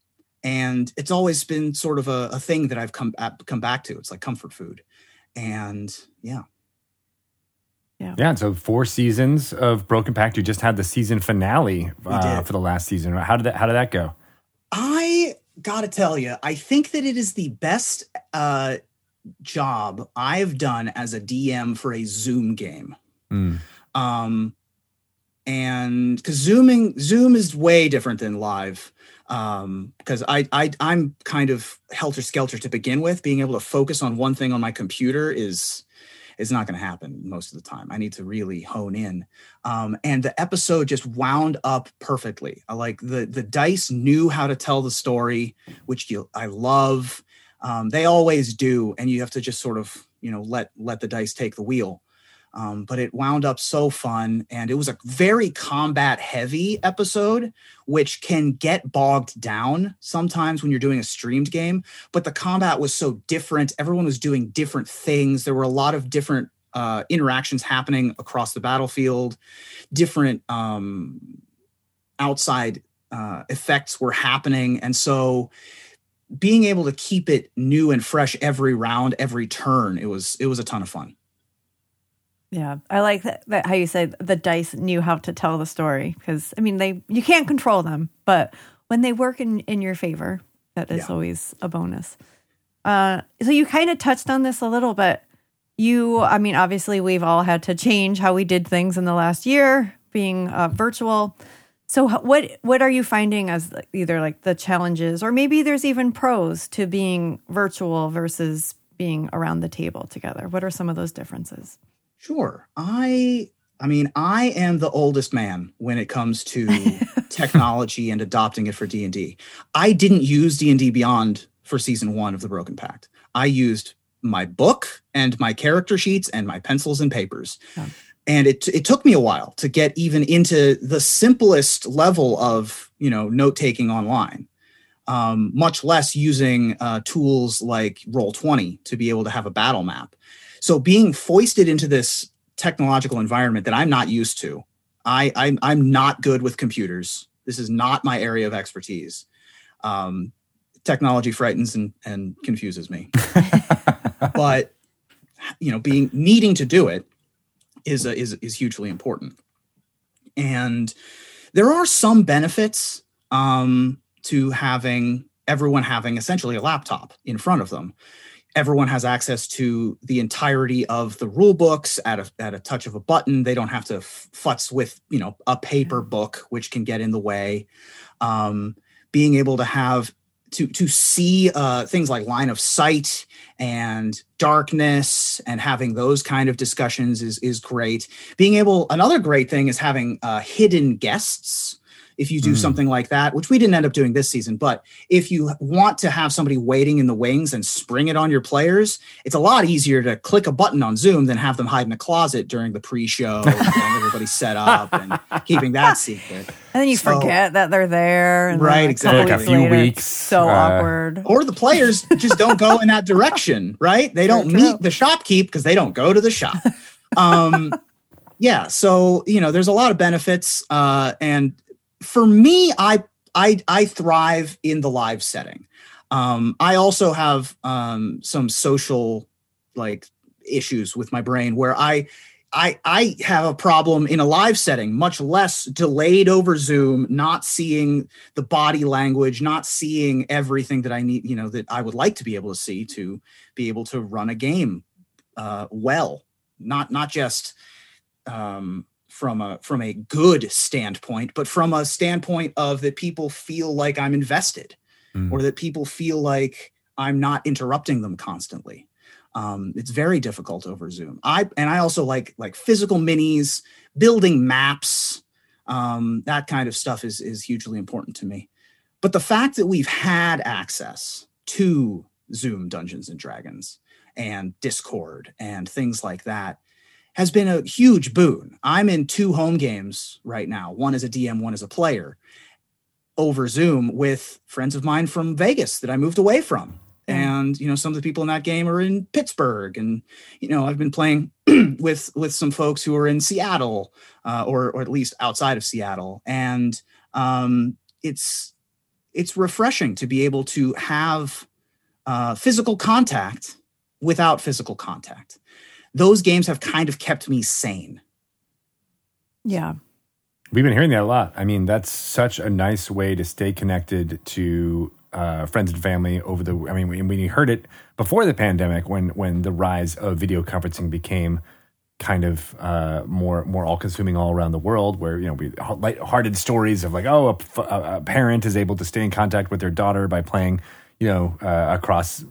and it's always been sort of a, a thing that I've come come back to. It's like comfort food and yeah. Yeah. Yeah. So four seasons of Broken Pact. You just had the season finale uh, for the last season. How did that? How did that go? I gotta tell you, I think that it is the best uh, job I've done as a DM for a Zoom game. Mm. Um, and because zooming, Zoom is way different than live um because I, I i'm kind of helter skelter to begin with. Being able to focus on one thing on my computer is is not going to happen most of the time. I need to really hone in. Um and the episode just wound up perfectly. I like the the dice knew how to tell the story which you i love. Um they always do and you have to just sort of you know let let the dice take the wheel um, but it wound up so fun. And it was a very combat heavy episode, which can get bogged down sometimes when you're doing a streamed game. But the combat was so different. Everyone was doing different things. There were a lot of different uh, interactions happening across the battlefield, different um, outside uh, effects were happening. And so, being able to keep it new and fresh every round, every turn, it was it was a ton of fun. Yeah, I like that, that, how you said the dice knew how to tell the story because I mean they you can't control them, but when they work in in your favor, that is yeah. always a bonus. Uh, so you kind of touched on this a little, but you, I mean, obviously we've all had to change how we did things in the last year, being uh, virtual. So what what are you finding as either like the challenges, or maybe there's even pros to being virtual versus being around the table together? What are some of those differences? Sure. I I mean, I am the oldest man when it comes to technology and adopting it for D&D. I didn't use D&D Beyond for season 1 of The Broken Pact. I used my book and my character sheets and my pencils and papers. And it it took me a while to get even into the simplest level of, you know, note-taking online. Um, much less using uh, tools like Roll20 to be able to have a battle map. So being foisted into this technological environment that I'm not used to, I, I'm, I'm not good with computers. This is not my area of expertise. Um, technology frightens and, and confuses me. but you know being needing to do it is a, is is hugely important and there are some benefits um, to having everyone having essentially a laptop in front of them everyone has access to the entirety of the rule books at a, at a touch of a button. They don't have to futz with you know a paper book which can get in the way. Um, being able to have to to see uh, things like line of sight and darkness and having those kind of discussions is is great. Being able another great thing is having uh, hidden guests if you do Mm. something like that, which we didn't end up doing this season. But if you want to have somebody waiting in the wings and spring it on your players, it's a lot easier to click a button on Zoom than have them hide in a closet during the pre-show, getting everybody set up and keeping that secret. And then you So- forget that they're there. And Right, like, exactly. Like a few later, weeks, So uh, awkward. Or the players just don't go in that direction, right? They don't True, true. meet the shopkeep because they don't go to the shop. Um, yeah, so you know, there's a lot of benefits, uh, and for me, I I I thrive in the live setting. Um, I also have um, some social like issues with my brain where I. I, I have a problem in a live setting, much less delayed over Zoom, not seeing the body language, not seeing everything that I need, you know, that I would like to be able to see to be able to run a game uh, well, not not just um, from a from a good standpoint, but from a standpoint of that people feel like I'm invested, Mm. or that people feel like I'm not interrupting them constantly. Um, it's very difficult over Zoom. I and I also like like physical minis, building maps, um, that kind of stuff is is hugely important to me. But the fact that we've had access to Zoom Dungeons and Dragons and Discord and things like that has been a huge boon. I'm in two home games right now. One as a DM, one as a player over Zoom with friends of mine from Vegas that I moved away from. And you know, some of the people in that game are in Pittsburgh, and you know, I've been playing with with some folks who are in Seattle, uh, or or at least outside of Seattle, and um, it's it's refreshing to be able to have uh, physical contact without physical contact. Those games have kind of kept me sane. Yeah. We've been hearing that a lot. I mean, that's such a nice way to stay connected to uh, friends and family over the. I mean, when we heard it before the pandemic, when when the rise of video conferencing became kind of uh, more more all consuming all around the world, where you know we lighthearted stories of like, oh, a parent is able to stay in contact with their daughter by playing, you know, uh, across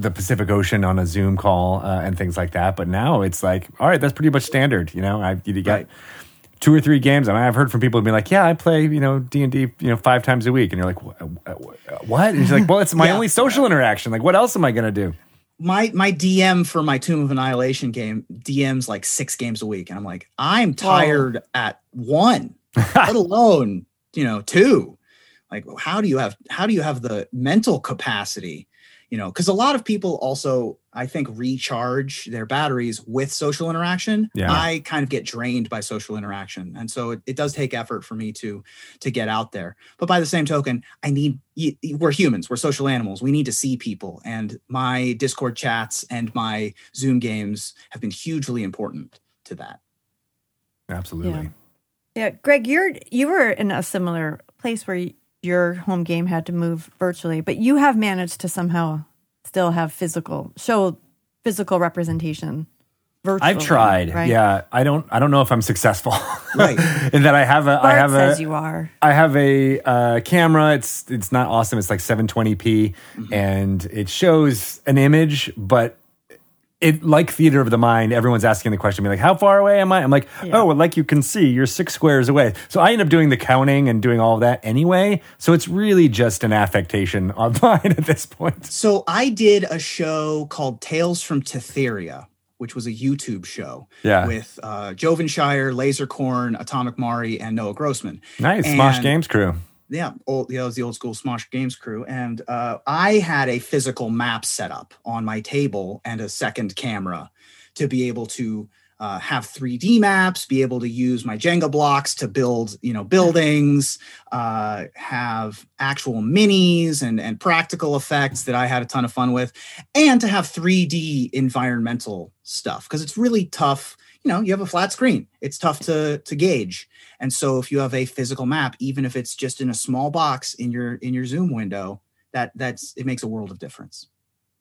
the Pacific Ocean on a Zoom call uh, and things like that. But now it's like, all right, that's pretty much standard. You know, I you got Right. two or three games. I mean, I've heard from people who be like, "Yeah, I play you know D and D you know five times a week," and you're like, "What?" And she's like, "Well, it's my Yeah. only social interaction. Like, what else am I gonna do?" my my DM for my Tomb of Annihilation game DMs like six games a week, and I'm like, I'm tired at one, let alone you know two. Like, how do you have how do you have the mental capacity? You know, because a lot of people also, I think, recharge their batteries with social interaction. Yeah. I kind of get drained by social interaction, and so it, it does take effort for me to to get out there. But by the same token, I need y- y- we're humans, we're social animals. We need to see people, and my Discord chats and my Zoom games have been hugely important to that. Absolutely. Yeah, Greg, you're you were in a similar place where y- your home game had to move virtually, but you have managed to somehow still have physical show physical representation virtually. I've tried. right? Yeah, I don't. I don't know if I'm successful. Right. In that I have a. I Bart have says a. you are. I have a uh, camera. It's it's not awesome. It's like 720p, Mm-hmm. and it shows an image, but it like theater of the mind. Everyone's asking the question, be like, "How far away am I?" I'm like, Yeah. "Oh, well, like you can see, you're six squares away." So I end up doing the counting and doing all of that anyway. So it's really just an affectation online at this point. So I did a show called Tales from Tetheria, which was a YouTube show Yeah. with uh, Jovenshire, Lasercorn, Atomic Mari, and Noah Grossman. Nice, Smosh And- Games crew. Yeah, old, it was the old school Smosh Games crew, and uh, I had a physical map set up on my table and a second camera to be able to uh, have 3D maps, be able to use my Jenga blocks to build, you know, buildings, uh, have actual minis and and practical effects that I had a ton of fun with, and to have 3D environmental stuff because it's really tough. You know, you have a flat screen; it's tough to to gauge. And so, if you have a physical map, even if it's just in a small box in your in your Zoom window, that that's it makes a world of difference.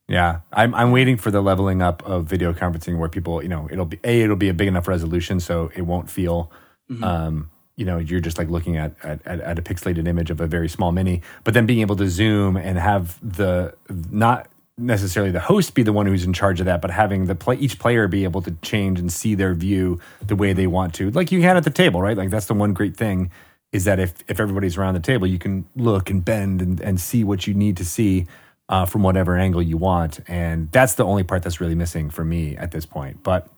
Yeah, I'm I'm waiting for the leveling up of video conferencing where people, you know, it'll be a it'll be a big enough resolution so it won't feel, Mhm. um, you know, you're just like looking at at at a pixelated image of a very small mini, but then being able to zoom and have the not necessarily the host be the one who's in charge of that, but having the play each player be able to change and see their view the way they want to, like you can at the table, right? Like that's the one great thing is that if if everybody's around the table, you can look and bend and, and see what you need to see uh, from whatever angle you want, and that's the only part that's really missing for me at this point. But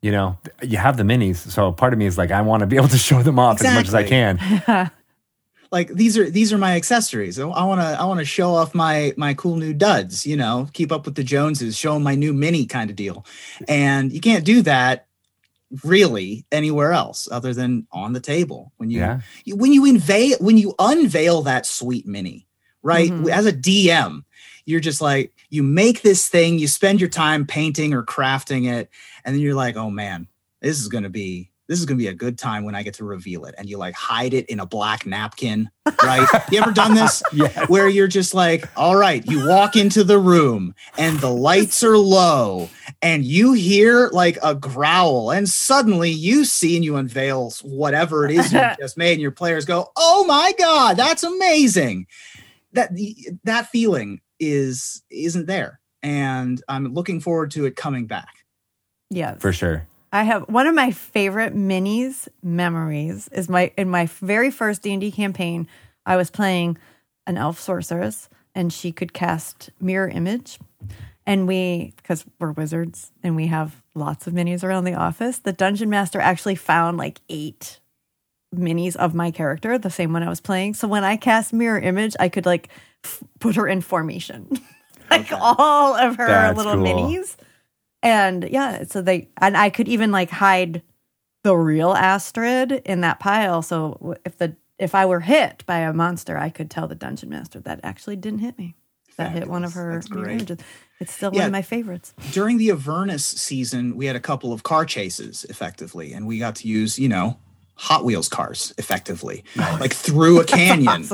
you know, you have the minis, so part of me is like, I want to be able to show them off as much as I can. like these are these are my accessories. I want to I want to show off my my cool new duds. You know, keep up with the Joneses, show 'em my new mini kind of deal. And you can't do that really anywhere else other than on the table when you, Yeah, you when you unveil when you unveil that sweet mini right Mhm. as a dm you're just like you make this thing you spend your time painting or crafting it and then you're like oh man this is going to be this is going to be a good time when i get to reveal it and you like hide it in a black napkin right you ever done this yeah, where you're just like, all right, you walk into the room and the lights are low and you hear like a growl and suddenly you see and you unveil whatever it is you just made and your players go, "Oh my god, that's amazing." That that feeling is isn't there. And I'm looking forward to it coming back. Yeah. for sure. I have one of my favorite minis memories is my in my very first D&D campaign, I was playing an elf sorceress and she could cast mirror image. And we because we're wizards and we have lots of minis around the office, the dungeon master actually found like 8 minis of my character, the same one I was playing. So when I cast mirror image, I could like f- put her in formation. like Okay. all of her That's little cool. minis. And yeah, so they and I could even like hide the real Astrid in that pile. So if the if I were hit by a monster, I could tell the dungeon master that actually didn't hit me. That hit one of her That's mirror great. images. It's still Yeah. one of my favorites. During the Avernus season, we had a couple of car chases effectively, and we got to use, you know, Hot Wheels cars effectively, like through a canyon,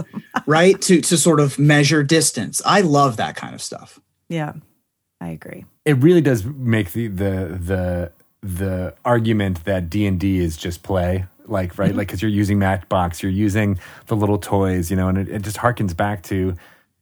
right? To to sort of measure distance. I love that kind of stuff. Yeah, I agree. It really does make the the the the argument that D and D is just play, like right, like because you're using Matchbox, you're using the little toys, you know, and it, it just harkens back to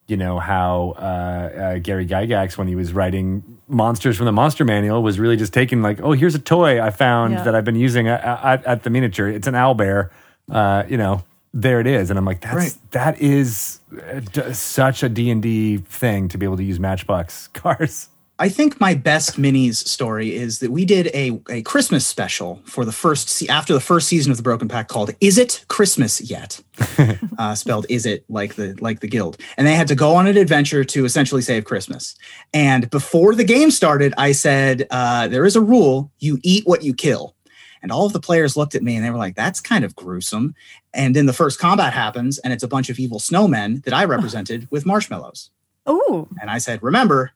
you know how uh, uh, Gary Gygax when he was writing monsters from the Monster Manual was really just taking like, oh, here's a toy I found Yeah. that I've been using at, at, at the miniature. It's an owlbear, uh, you know. There it is, and I'm like, that's Right. that is uh, d- such a D and D thing to be able to use Matchbox cars. I think my best minis story is that we did a, a Christmas special for the first se- after the first season of the Broken Pact called "Izzet Christmas Yet?" uh, spelled "Izzet" like the like the guild, and they had to go on an adventure to essentially save Christmas. And before the game started, I said, uh, "There is a rule: you eat what you kill." And all of the players looked at me and they were like, "That's kind of gruesome." And then the first combat happens, and it's a bunch of evil snowmen that I represented with marshmallows. Oh, And I said, "Remember."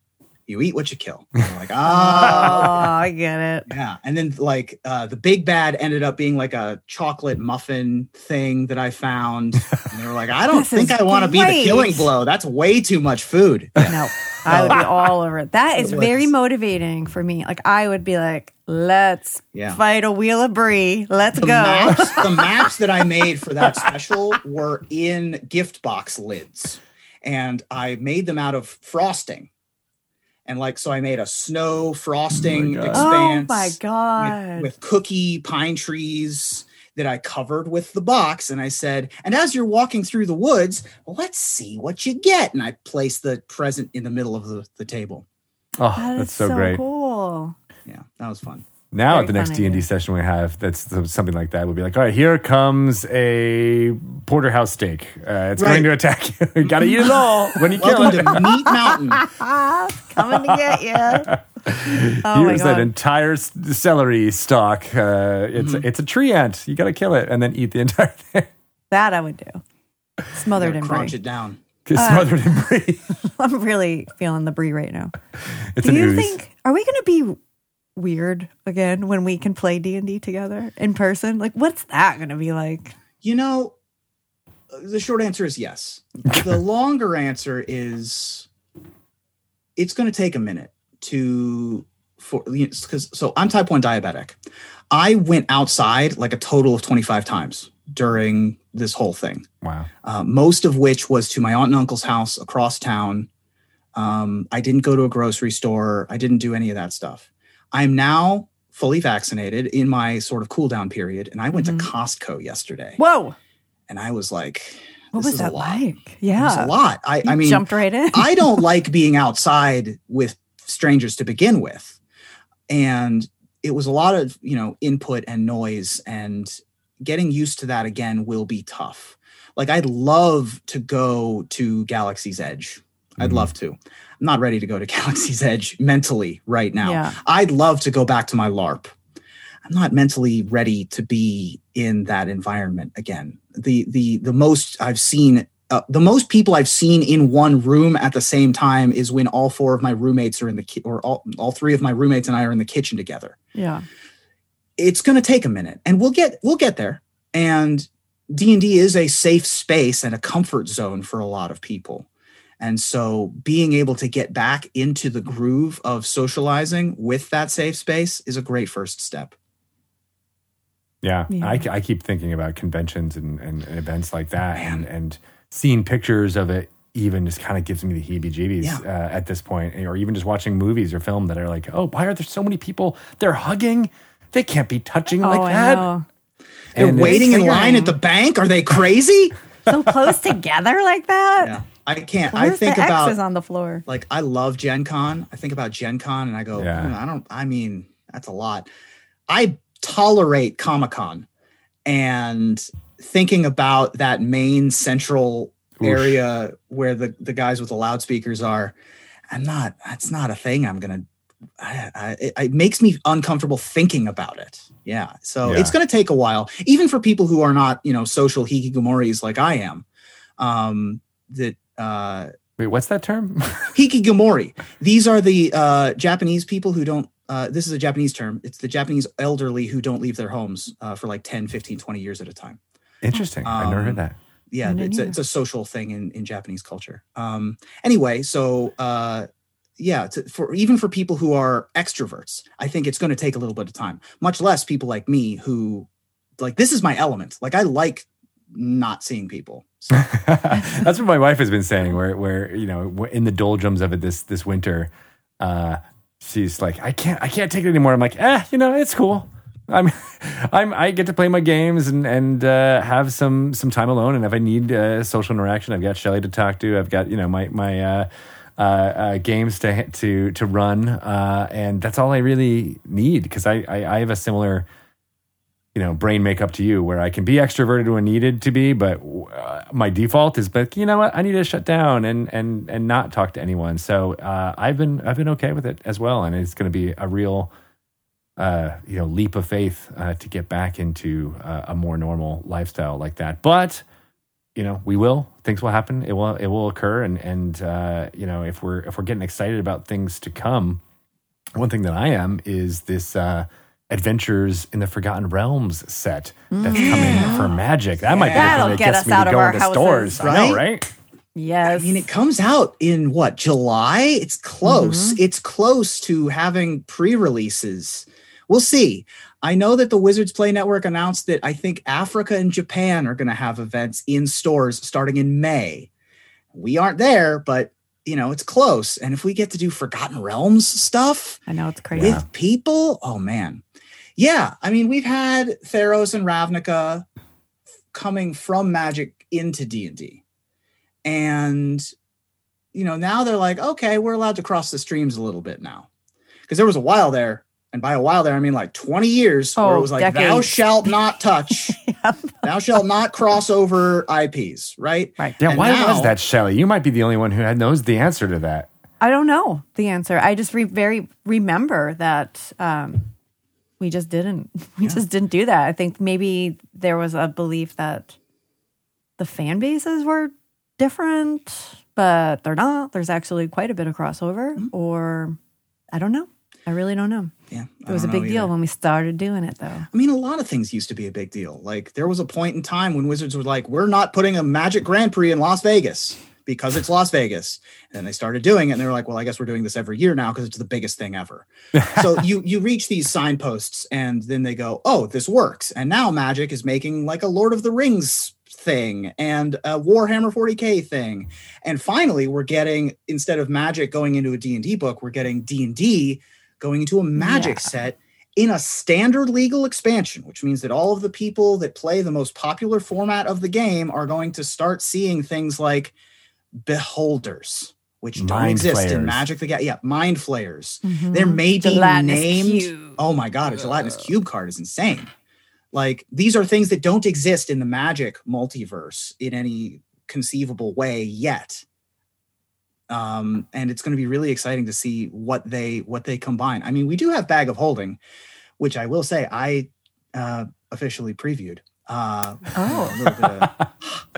You eat what you kill. And they're like, oh, ah, I get it. yeah. And then like uh, the big bad ended up being like a chocolate muffin thing that I found. And they were like, I don't think I want to be the killing blow. That's way too much food. No, I would be all over it. That is very motivating for me. Like I would be like, let's Yeah. fight a wheel of brie. Let's The go. maps, the maps that I made for that special were in gift box lids, and I made them out of frosting. And like, so I made a snow oh frosting God. Oh expanse. my with, god. with cookie pine trees that I covered with the box. And I said, and as you're walking through the woods, let's see what you get. And I placed the present in the middle of the, the table. Oh, That that's so, so, great. cool. Yeah, that was fun. Now Very at the next D and D session we have, that's something like that. We'll be like, all right, here comes a porterhouse steak. Uh, it's Right. going to attack you. you got to eat it all when you kill Welcome it. to Meat Mountain. Coming to get you. Oh Here's that entire celery stalk. Uh, it's Mm-hmm. it's a tree ant. You got to kill it and then eat the entire thing. That I would do. Smothered in crunch brie. it down. Uh, smothered in brie. I'm really feeling the brie right now. It's Do an you ooze. think are we going to be weird again when we can play D&D together in person? Like what's that going to be like? You know, the short answer is yes. The longer answer is it's going to take a minute to for because so I'm type 1 diabetic. I went outside like a total of 25 times during this whole thing. wow. uh, most of which was to my aunt and uncle's house across town. Um, I didn't go to a grocery store. I didn't do any of that stuff. I'm now fully vaccinated in my sort of cool down period, and I went Mhm. to Costco yesterday, Whoa. and I was like, What this was is a that lot. like? "It was Yeah. a lot." I, I mean, jumped right in. I don't like being outside with strangers to begin with. And it was a lot of, you know, input and noise and getting used to that again will be tough. Like I'd love to go to Galaxy's Edge. I'd Mhm. love to. I'm not ready to go to Galaxy's Edge mentally right now. Yeah. I'd love to go back to my LARP. I'm not mentally ready to be in that environment again. The the the most I've seen uh, the most people I've seen in one room at the same time is when all four of my roommates are in the ki- or all, all three of my roommates and I are in the kitchen together. Yeah. It's going to take a minute and we'll get we'll get there. And D&D is a safe space and a comfort zone for a lot of people. And so being able to get back into the groove of socializing with that safe space is a great first step. Yeah, Yeah. I, I keep thinking about conventions and, and, and events like that, and, and seeing pictures of it even just kind of gives me the heebie-jeebies Yeah. uh, at this point, or even just watching movies or film that are like, oh, why are there so many people? They're hugging. They can't be touching like oh, I that. They're And waiting in line at the bank. Are they crazy? So close together like that? yeah. I can't. Where's I think the about X's on the floor? like I love Gen Con. I think about Gen Con and I go, Yeah. "Hmm, I don't I mean, that's a lot. I tolerate Comic Con and thinking about that main central Oof. area where the, the guys with the loudspeakers are, I'm not, that's not a thing I'm gonna I, I, it, it makes me uncomfortable thinking about it. Yeah. So Yeah. it's going to take a while, even for people who are not, you know, social hikikomoris like I am. Um, that, uh, Wait, what's that term? Hikikomori. These are the uh, Japanese people who don't, uh, this is a Japanese term. It's the Japanese elderly who don't leave their homes uh, for like 10, 15, 20 years at a time. Interesting. I've never Um, heard that. Yeah, it's a, it's a social thing in, in Japanese culture. Um, anyway, so uh, yeah, to, for even for people who are extroverts, I think it's going to take a little bit of time. Much less people like me who, like, this is my element. Like, I like not seeing people. So, That's what my wife has been saying. Where, where you know, in the doldrums of it this this winter, uh, she's like, I can't, I can't take it anymore. I'm like, eh, you know, it's cool. I'm, I'm, I get to play my games and and uh, have some some time alone. And if I need uh, social interaction, I've got Shelly to talk to. I've got you know my my. Uh, uh, uh, games to to to run, uh, and that's all I really need because I, I I have a similar you know brain makeup to you where I can be extroverted when needed to be, but uh, my default is but you know what I need to shut down and and and not talk to anyone. So uh, I've been I've been okay with it as well, and it's going to be a real uh, you know leap of faith uh, to get back into uh, a more normal lifestyle like that. But you know we will things will happen. It will it will occur, and and uh, you know if we're if we're getting excited about things to come, one thing that I am is this. Adventures in the Forgotten Realms set that's mm. coming for Magic. That might be the That'll thing that get gets us me to out of go our into houses, stores. I know, right? right? Yes. I mean, it comes out in what, July? It's close. Mm-hmm. It's close to having pre releases. We'll see. I know that the Wizards Play Network announced that I think Africa and Japan are going to have events in stores starting in May. We aren't there, but you know, it's close. And if we get to do Forgotten Realms stuff I know it's crazy. with people, oh man. Yeah, I mean, we've had Theros and Ravnica coming from Magic into D&D. And you know, now they're like, okay, we're allowed to cross the streams a little bit now. Because there was a while there, and by a while there, I mean like 20 years where Oh, it was like, thou shalt not touch, Yep. thou shalt not cross over IPs, right? Right. Yeah, And why now- was that, Shelly? You might be the only one who had knows the answer to that. I don't know the answer. I just re- very remember that um, we just didn't we Yeah. just didn't do that. I think maybe there was a belief that the fan bases were different, but they're not. There's actually quite a bit of crossover, Mm-hmm. or I don't know. I really don't know. Yeah, It was a big deal when we started doing it, though. I mean, a lot of things used to be a big deal. Like there was a point in time when Wizards were like, "We're not putting a Magic Grand Prix in Las Vegas because it's Las Vegas." And then they started doing it, and they were like, "Well, I guess we're doing this every year now because it's the biggest thing ever." so you you reach these signposts, and then they go, "Oh, this works." And now Magic is making like a Lord of the Rings thing and a Warhammer 40k thing, and finally we're getting instead of Magic going into a D and D book, we're getting D and D going into a Magic Yeah. set in a standard legal expansion, which means that all of the people that play the most popular format of the game are going to start seeing things like beholders, which don't Mind exist in. Magic the Gathering. Yeah, mind flayers. Mhm. There may be Gelatinous named. cube. Oh my god, a gelatinous cube card is insane. Like these are things that don't exist in the Magic multiverse in any conceivable way yet. Um, and it's going to be really exciting to see what they what they combine. I mean, we do have Bag of Holding, which I will say I uh, officially previewed. Uh, Oh. a little bit of-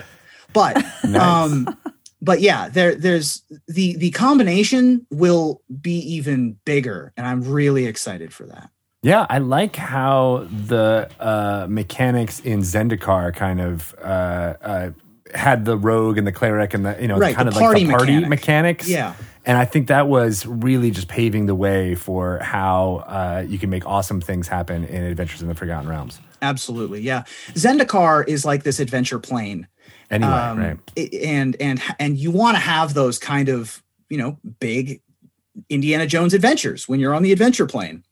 but Nice. um but yeah there there's the the combination will be even bigger and i'm really excited for that Yeah, I like how the uh, mechanics in Zendikar kind of uh, uh, had the rogue and the cleric and the you know Right, kind of like the party mechanic. mechanics. Yeah. and I think that was really just paving the way for how uh, you can make awesome things happen in Adventures in the Forgotten Realms. absolutely yeah zendikar is like this adventure plane Anyway, um, right? and and and you want to have those kind of you know big indiana jones adventures when you're on the adventure plane.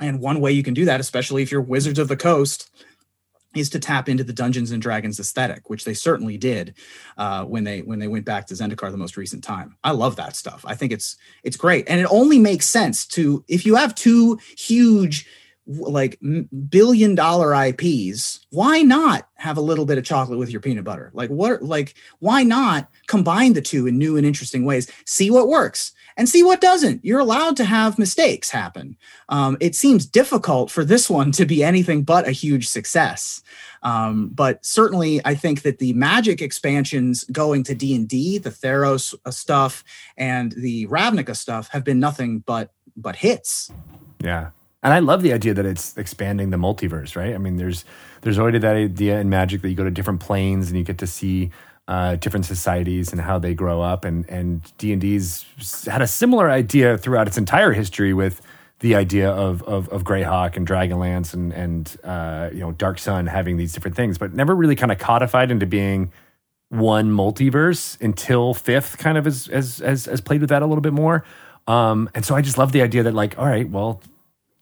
And one way you can do that especially if you're wizards of the coast is to tap into the dungeons and dragons aesthetic which they certainly did uh, when they when they went back to zendikar the most recent time. I love that stuff. I think it's it's great. And it only makes sense to if you have two huge like billion dollar IPs, why not have a little bit of chocolate with your peanut butter? Like what like why not combine the two in new and interesting ways? See what works and see what doesn't. You're allowed to have mistakes happen. Um, it seems difficult for this one to be anything but a huge success. Um, but certainly, I think that the Magic expansions going to D and D, the Theros uh, stuff, and the Ravnica stuff have been nothing but but hits. Yeah. And I love the idea that it's expanding the multiverse, right? I mean, there's there's already that idea in Magic that you go to different planes and you get to see uh, different societies and how they grow up. And and D and D's had a similar idea throughout its entire history with the idea of of, of Greyhawk and Dragonlance and and uh, you know Dark Sun having these different things, but never really kind of codified into being one multiverse until fifth kind of as has has, has played with that a little bit more. Um, and so I just love the idea that like, all right, well,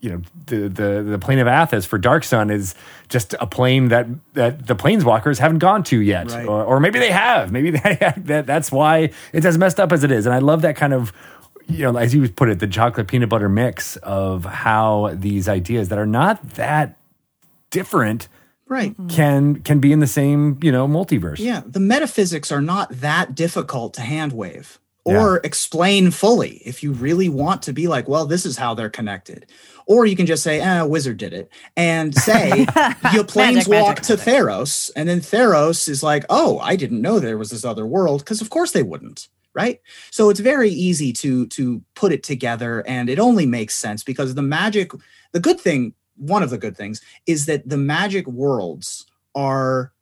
you know, the the the plane of Athas for Dark Sun is just a plane that that the planeswalkers haven't gone to yet, Right. or, or maybe they have. Maybe they, that that's why it's as messed up as it is. And I love that kind of, you know, as you put it, the chocolate peanut butter mix of how these ideas that are not that different Right. Mm-hmm. can can be in the same you know multiverse. Yeah, the metaphysics are not that difficult to handwave or explain fully if you really want to be like, well, this is how they're connected. Or you can just say, eh, a wizard did it, and say you planeswalk magic, to magic. Theros, and then Theros is like, oh, I didn't know there was this other world, because of course they wouldn't, right? So it's very easy to to put it together, and it only makes sense because the magic, the good thing, one of the good things is that the magic worlds are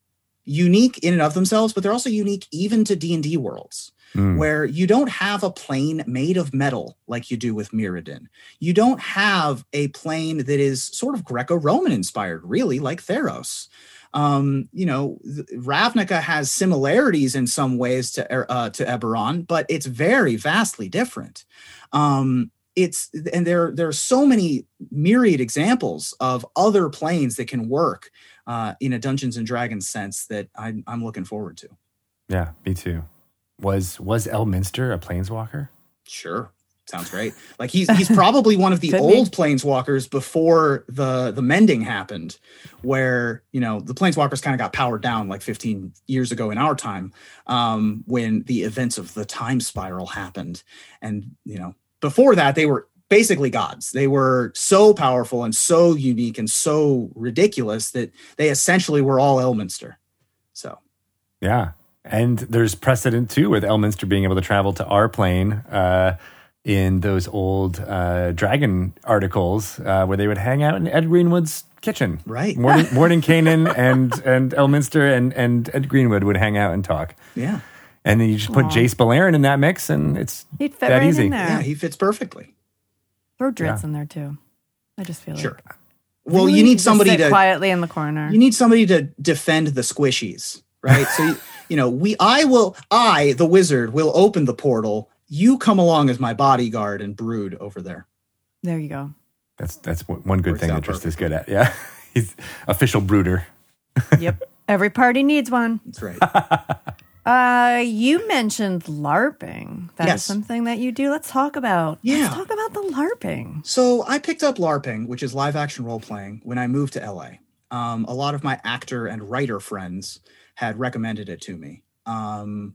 unique in and of themselves, but they're also unique even to D and D worlds Mm. where you don't have a plane made of metal like you do with Mirrodin. You don't have a plane that is sort of Greco-Roman inspired, really, like Theros. Um, you know, Ravnica has similarities in some ways to Er- uh, to Eberron, but it's very vastly different. Um, it's and there there are so many myriad examples of other planes that can work uh, in a Dungeons and Dragons sense that I'm, I'm looking forward to. Yeah, me too. Was was Elminster a planeswalker? Sure. sounds great. Like he's he's probably one of the old planeswalkers before the the mending happened, where you know the planeswalkers kind of got powered down like 15 years ago in our time, um, when the events of the time spiral happened, and you know before that they were basically gods. They were so powerful and so unique and so ridiculous that they essentially were all Elminster. So Yeah. And there's precedent too with Elminster being able to travel to our plane uh, in those old uh, dragon articles uh, where they would hang out in Ed Greenwood's kitchen. Right. Morning, Morning Canaan and, and Elminster and, and Ed Greenwood would hang out and talk. yeah, And then you just put Aw. Jace Beleren in that mix and it's He'd fit that right easy. in there. yeah, he fits perfectly. Throw Drizzt Yeah. in there too. I just feel Sure. like. Well, Really you need just somebody sit to quietly in the corner. you need somebody to defend the squishies, right? so you, you know, we I will I the wizard will open the portal. You come along as my bodyguard and brood over there. there you go. That's that's one one good Works thing out that Drizzt is good at. Yeah. He's official brooder. Yep. Every party needs one. That's right. Uh, you mentioned LARPing. That is Yes. something that you do. Let's talk about. Yeah. Let's talk about the LARPing. So I picked up LARPing, which is live action role playing, when I moved to LA. Um, a lot of my actor and writer friends had recommended it to me. Um,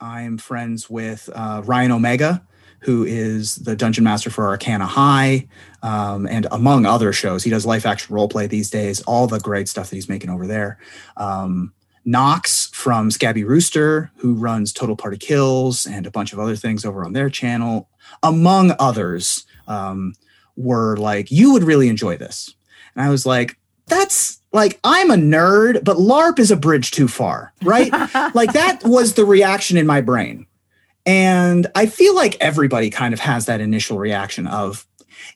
I'm friends with uh, Ryan Omega, who is the dungeon master for Arcana High, um, and among other shows. He does live action role play these days, all the great stuff that he's making over there. Um, Knox from Scabby Rooster, who runs Total Party Kills and a bunch of other things over on their channel, among others, um, were like, You would really enjoy this. And I was like, That's like, I'm a nerd, but LARP is a bridge too far, right? like, that was the reaction in my brain. And I feel like everybody kind of has that initial reaction of,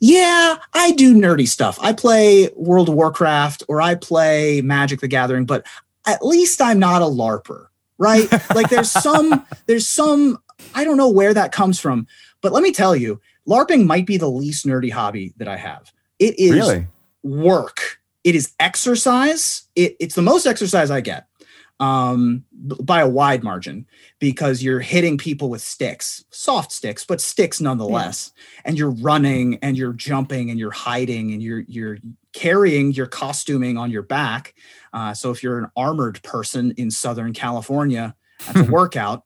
yeah, I do nerdy stuff. I play World of Warcraft or I play Magic the Gathering, but at least I'm not a LARPer, right? like there's some, there's some, I don't know where that comes from, but let me tell you, LARPing might be the least nerdy hobby that I have. It is Really? work. It is exercise. It, it's the most exercise I get um, by a wide margin because you're hitting people with sticks, soft sticks, but sticks nonetheless. And you're running and you're jumping and you're hiding and you're you're carrying your costuming on your back. Uh, so if you're an armored person in Southern California, that's a workout.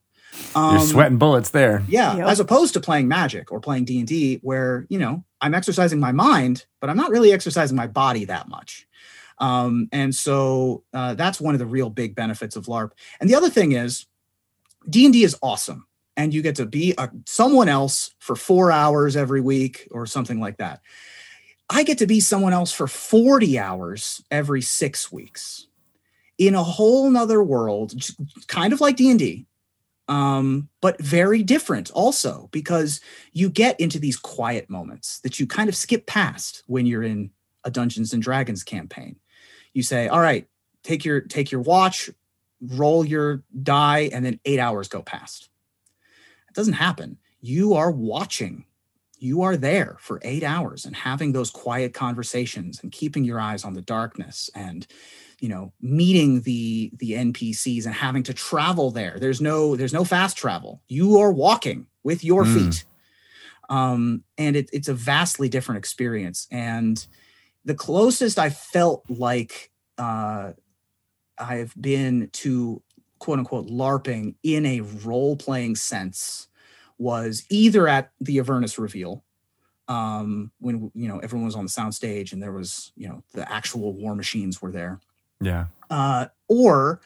Um, You're sweating bullets there. yeah, Yep. as opposed to playing Magic or playing D and D, where you know I'm exercising my mind, but I'm not really exercising my body that much. Um, and so uh, that's one of the real big benefits of LARP. And the other thing is, D and D is awesome, and you get to be a, someone else for four hours every week or something like that. I get to be someone else for 40 hours every six weeks in a whole nother world, kind of like D and D, um, but very different also because you get into these quiet moments that you kind of skip past when you're in a Dungeons and Dragons campaign. You say, "All right, take your take your watch, roll your die, and then eight hours go past." It doesn't happen. You are watching. You are there for eight hours and having those quiet conversations and keeping your eyes on the darkness and you know meeting the the npcs and having to travel there. There's no there's no fast travel. You are walking with your Mm. feet. Um and it, it's a vastly different experience. And the closest i felt like uh i've been to quote unquote larping in a role-playing sense was either at the avernus reveal um when you know everyone was on the sound stage and there was you know the actual war machines were there Yeah. uh, or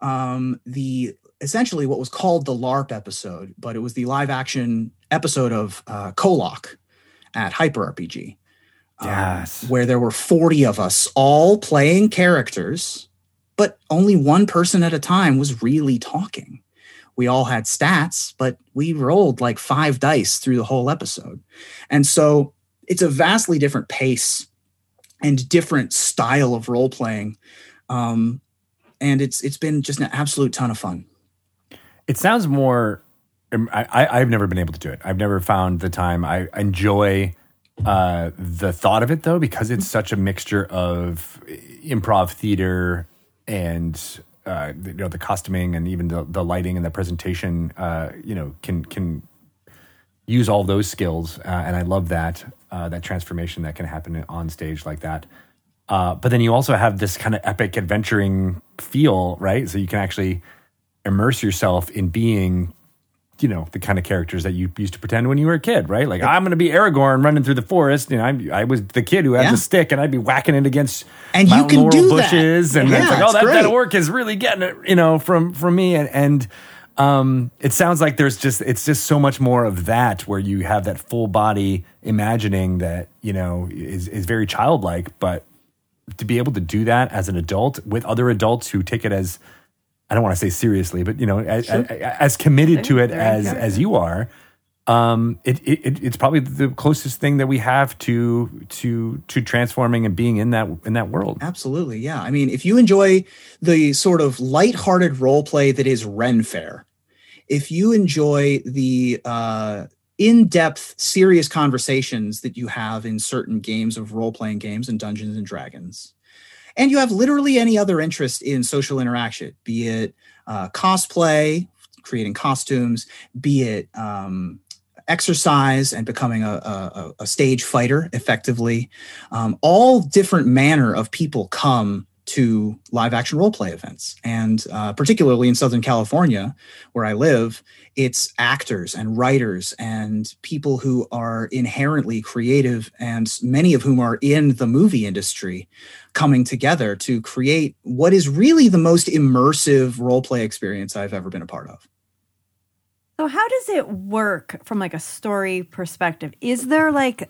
um, the essentially what was called the LARP episode, but it was the live action episode of uh, Kolok at Hyper RPG. um, Yes. where there were 40 of us all playing characters, but only one person at a time was really talking. We all had stats, but we rolled like five dice through the whole episode. And so it's a vastly different pace and different style of role playing. Um, and it's it's been just an absolute ton of fun. It sounds more. um, I, I, I've never been able to do it. I've never found the time. I enjoy uh, the thought of it though, because it's such a mixture of improv theater and uh, you know the costuming and even the, the lighting and the presentation. Uh, you know, can can use all those skills, uh, and I love that uh, that transformation that can happen on stage like that. Uh, but then you also have this kind of epic adventuring feel, right? So you can actually immerse yourself in being, you know, the kind of characters that you used to pretend when you were a kid, right? Like I'm going to be Aragorn running through the forest, and I'm, I was the kid who had Yeah. the stick, and I'd be whacking it against And you can laurel do that. bushes, and Yeah, it's like, oh, that, that orc is really getting it, you know, from from me, and and um, it sounds like there's just it's just so much more of that where you have that full body imagining that you know is is very childlike, but to be able to do that as an adult with other adults who take it as I don't want to say seriously, but you know, as, as committed to it as good. as you are, um, it, it it- it's probably the closest thing that we have to to to transforming and being in that in that world. Absolutely, yeah. I mean, if you enjoy the sort of lighthearted role play that is Ren Fair, if you enjoy the uh, in-depth, serious conversations that you have in certain games of role-playing games and Dungeons and Dragons, and you have literally any other interest in social interaction, be it uh, cosplay, creating costumes, be it um, exercise and becoming a, a, a stage fighter effectively. Um, all different manner of people come to live action role play events. And uh, particularly in southern california where i live it's actors and writers and people who are inherently creative and many of whom are in the movie industry coming together to create what is really the most immersive role play experience i've ever been a part of So how does it work from like a story perspective? Is there like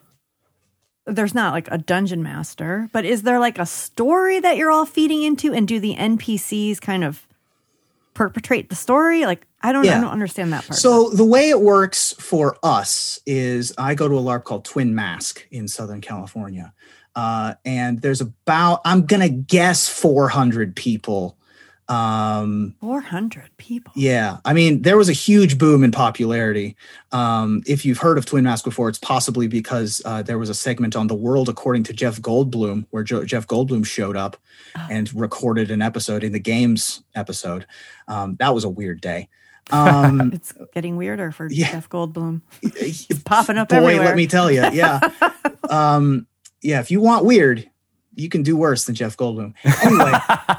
there's not like a dungeon master, but is there like a story that you're all feeding into and do the NPCs kind of perpetrate the story? Like I don't I don't understand that part. So the way it works for us is I go to a LARP called Twin Mask in Southern California. Uh, and there's about, I'm going to guess 400 people. Um, 400 people. yeah. I mean, there was a huge boom in popularity. Um, if you've heard of Twin Mask before, it's possibly because uh, there was a segment on The World According to Jeff Goldblum where Jo- Jeff Goldblum showed up and recorded an episode in the games episode. Um, that was a weird day. Um, It's getting weirder for Yeah. Jeff Goldblum. It's popping up boy everywhere. let me tell you yeah um yeah if you want weird you can do worse than jeff goldblum. Anyway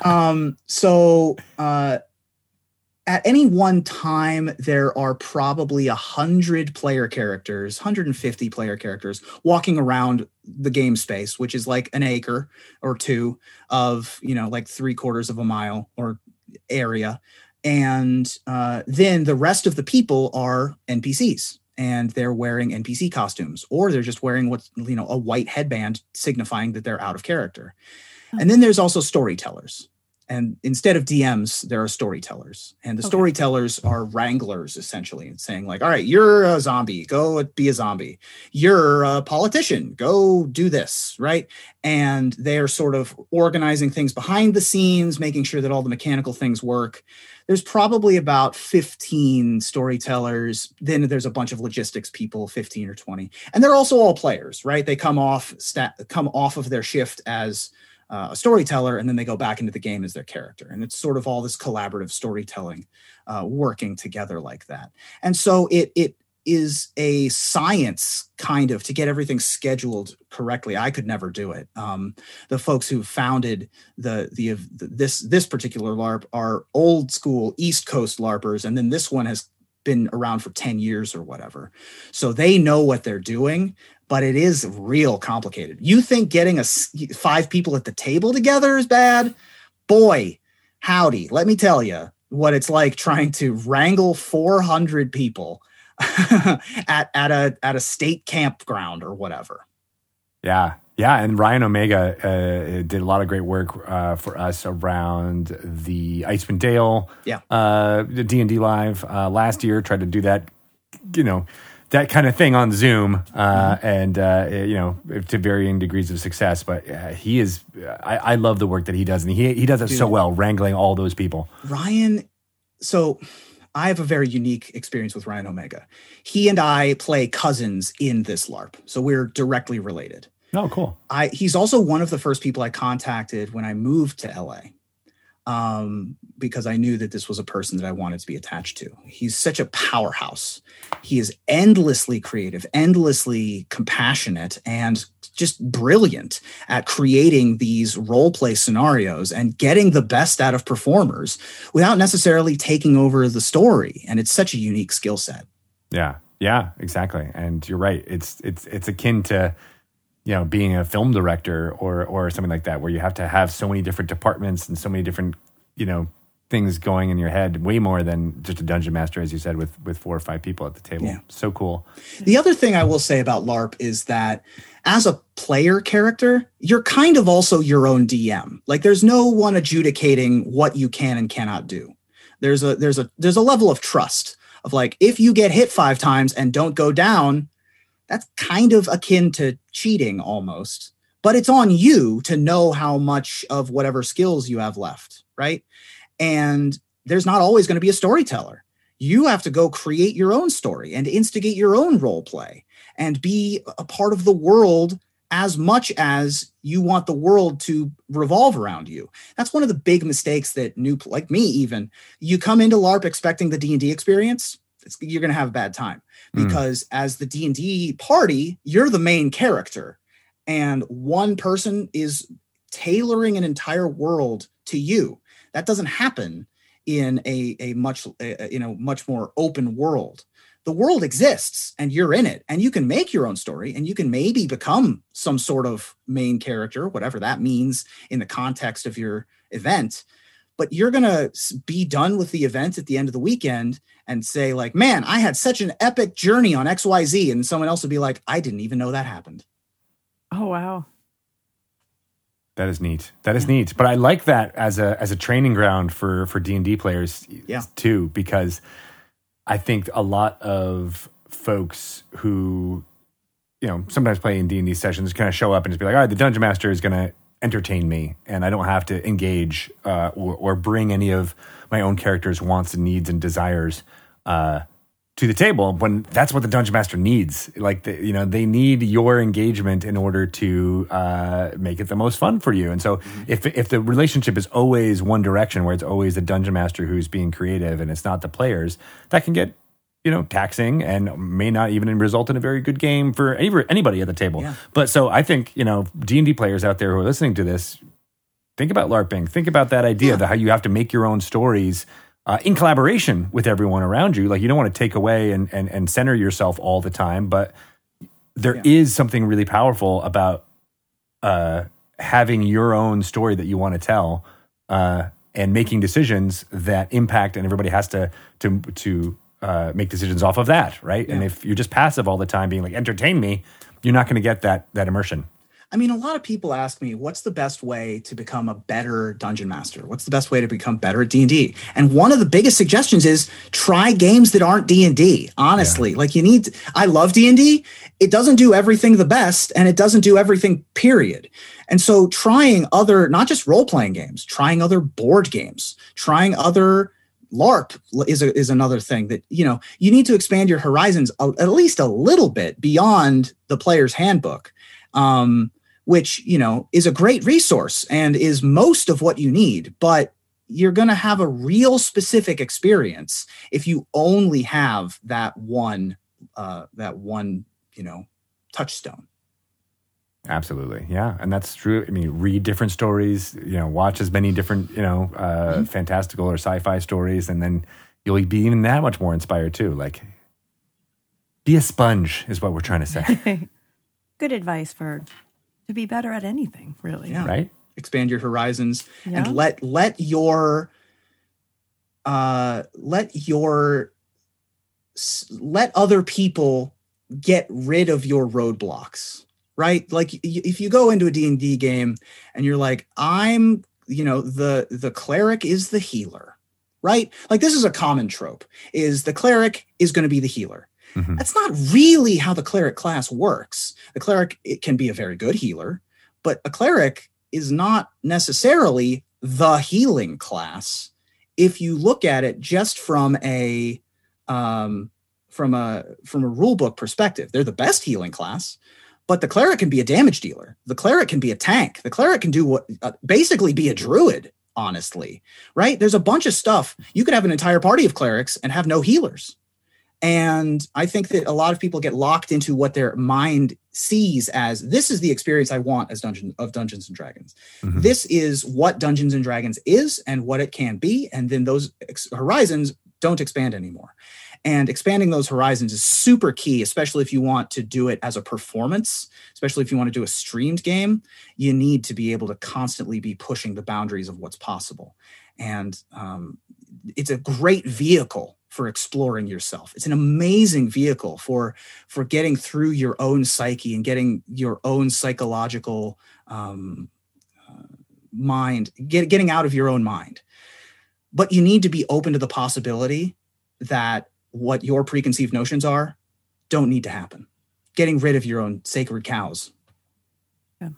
um so uh at any one time there are probably a hundred player characters 150 player characters walking around the game space which is like an acre or two of you know like three quarters of a mile or area. And uh, then the rest of the people are npcs and they're wearing npc costumes or they're just wearing what's you know a white headband signifying that they're out of character. Oh. And then there's also storytellers. And instead of dms there are storytellers. And the Okay. storytellers are wranglers essentially and saying like all right you're a zombie. Go be a zombie. You're a politician. Go do this right? And they're sort of organizing things behind the scenes making sure that all the mechanical things work there's probably about 15 storytellers then there's a bunch of logistics people 15 or 20 and they're also all players right? They come off sta- come off of their shift as uh, a storyteller and then they go back into the game as their character. And it's sort of all this collaborative storytelling uh, working together like that. And so it it is a science kind of to get everything scheduled correctly. I could never do it. Um, the folks who founded the the this this particular larp are old school east coast larpers and then this one has been around for 10 years or whatever. So they know what they're doing but it is real complicated. You think getting a five people at the table together is bad? Boy howdy. Let me tell you what it's like trying to wrangle 400 people at at a at a state campground or whatever Yeah, yeah, and Ryan Omega uh, did a lot of great work uh, for us around the Icewind Dale, Yeah. uh, the D and D live uh, last year. Tried to do that, you know, that kind of thing on Zoom, uh, and uh, you know, to varying degrees of success. But uh, he is, I, I love the work that he does, and he he does it so well, wrangling all those people. Ryan, so I have a very unique experience with Ryan Omega. He and I play cousins in this LARP, so we're directly related. Oh, cool. I he's also one of the first people I contacted when I moved to LA. Um, because I knew that this was a person that I wanted to be attached to. He's such a powerhouse. He is endlessly creative, endlessly compassionate, and just brilliant at creating these role play scenarios and getting the best out of performers without necessarily taking over the story. And it's such a unique skill set. Yeah, yeah, exactly. And you're right. It's it's it's akin to you know being a film director or or something like that where you have to have so many different departments and so many different you know things going in your head way more than just a dungeon master as you said with with four or five people at the table Yeah. so cool The other thing I will say about LARP is that as a player character, you're kind of also your own DM. Like there's no one adjudicating what you can and cannot do. There's a there's a there's a level of trust of like if you get hit 5 times and don't go down, that's kind of akin to cheating almost. But it's on you to know how much of whatever skills you have left, right? And there's not always going to be a storyteller you have to go create your own story and instigate your own role play and be a part of the world as much as you want the world to revolve around you that's one of the big mistakes that new like me even you come into larp expecting the d&d experience you're going to have a bad time Mm. because as the d&d party you're the main character and one person is tailoring an entire world to you that doesn't happen in a, a much uh, you know much more open world the world exists and you're in it and you can make your own story and you can maybe become some sort of main character whatever that means in the context of your event but you're going to be done with the event at the end of the weekend and say like man i had such an epic journey on xyz and someone else would be like i didn't even know that happened Oh wow. that is neat that is neat but i like that as a as a training ground for for d&d players Yeah. too because i think a lot of folks who you know sometimes play in d&d sessions kind of show up and just be like all right the dungeon master is going to entertain me and i don't have to engage uh, or, or bring any of my own character's wants and needs and desires uh, to the table when that's what the dungeon master needs. Like the, you know they need your engagement in order to uh, make it the most fun for you. And so if if the relationship is always one direction where it's always the dungeon master who's being creative and it's not the players that can get you know taxing and may not even result in a very good game for anybody at the table Yeah. but so i think you know d&d players out there who are listening to this think about larping think about that idea Yeah. that how you have to make your own stories uh, in collaboration with everyone around you like you don't want to take away and, and, and center yourself all the time but there is Yeah. something really powerful about uh, having your own story that you want to tell uh, and making decisions that impact and everybody has to to to uh, make decisions off of that right and if you're just passive all the time being like entertain me you're not going to get that that immersion I mean, a lot of people ask me, what's the best way to become a better dungeon master? What's the best way to become better at D&D? And one of the biggest suggestions is try games that aren't D&D. Honestly, like you need I love D&D. It doesn't do everything the best and it doesn't do everything period. And so trying other not just role-playing games, trying other board games, trying other LARP is a, is another thing that you know you need to expand your horizons a, at least a little bit beyond the player's handbook. Um, which you know is a great resource and is most of what you need but you're going to have a real specific experience if you only have that one uh, that one you know touchstone Absolutely, yeah, and that's true. I mean, read different stories. You know, watch as many different you know uh, fantastical or sci-fi stories, and then you'll be even that much more inspired too. Like, be a sponge is what we're trying to say, Good advice for to be better at anything, really. Yeah. right? expand your horizons Yeah. and let let your uh let your s- let other people get rid of your roadblocks right? Like if you go into a d&d game and you're like i'm you know the the cleric is the healer right? Like this is a common trope is the cleric is going to be the healer. Mhm. that's not really how the cleric class works. The cleric it can be a very good healer but a cleric is not necessarily the healing class if you look at it just from a um, from a from a rule book perspective. They're the best healing class but the cleric can be a damage dealer the cleric can be a tank the cleric can do what uh, basically be a druid honestly, right? There's a bunch of stuff. You could have an entire party of clerics and have no healers. And I think that a lot of people get locked into what their mind sees as this is the experience I want as Dungeon of Dungeons and Dragons. Mhm. This is what Dungeons and Dragons is and what it can be. And then those ex- horizons don't expand anymore. And expanding those horizons is super key, especially if you want to do it as a performance, especially if you want to do a streamed game. You need to be able to constantly be pushing the boundaries of what's possible. And um, it's a great vehicle for exploring yourself. It's an amazing vehicle for for getting through your own psyche and getting your own psychological um, uh, mind, get, getting out of your own mind. But you need to be open to the possibility that what your preconceived notions are don't need to happen. Getting rid of your own sacred cows. Yeah.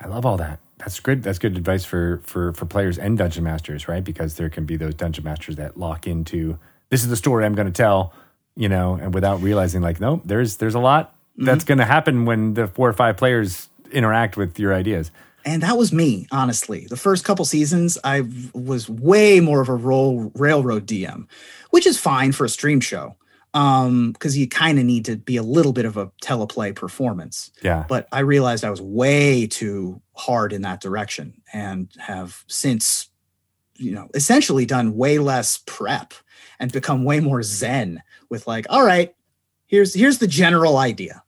I love all that. That's good. That's good advice for for for players and dungeon masters, right? Because there can be those dungeon masters that lock into this is the story I'm going to tell, you know, and without realizing, like, no, there's there's a lot that's mm-hmm. going to happen when the four or five players interact with your ideas. And that was me honestly. The first couple seasons i was way more of a roll railroad dm which is fine for a stream show um because you kind of need to be a little bit of a teleplay performance. Yeah, but i realized i was way too hard in that direction and have since you know essentially done way less prep and become way more zen with like all right here's here's the general idea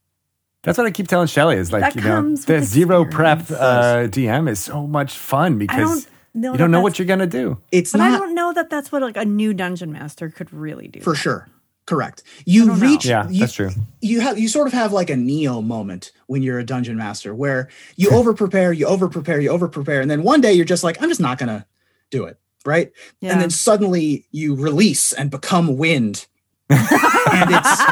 that's what I keep telling Shelly is like, That you know, comes the zero prep uh, DM is so much fun because don't you don't know what you're going to do. it's But not I don't know that that's what like a new dungeon master could really do. for sure correct you don't know. reach Yeah, you, that's true. you have you sort of have like a neo moment when you're a dungeon master where you over prepare you over prepare you over prepare and then one day you're just like i'm just not gonna do it right Yeah. and then suddenly you release and become wind and it's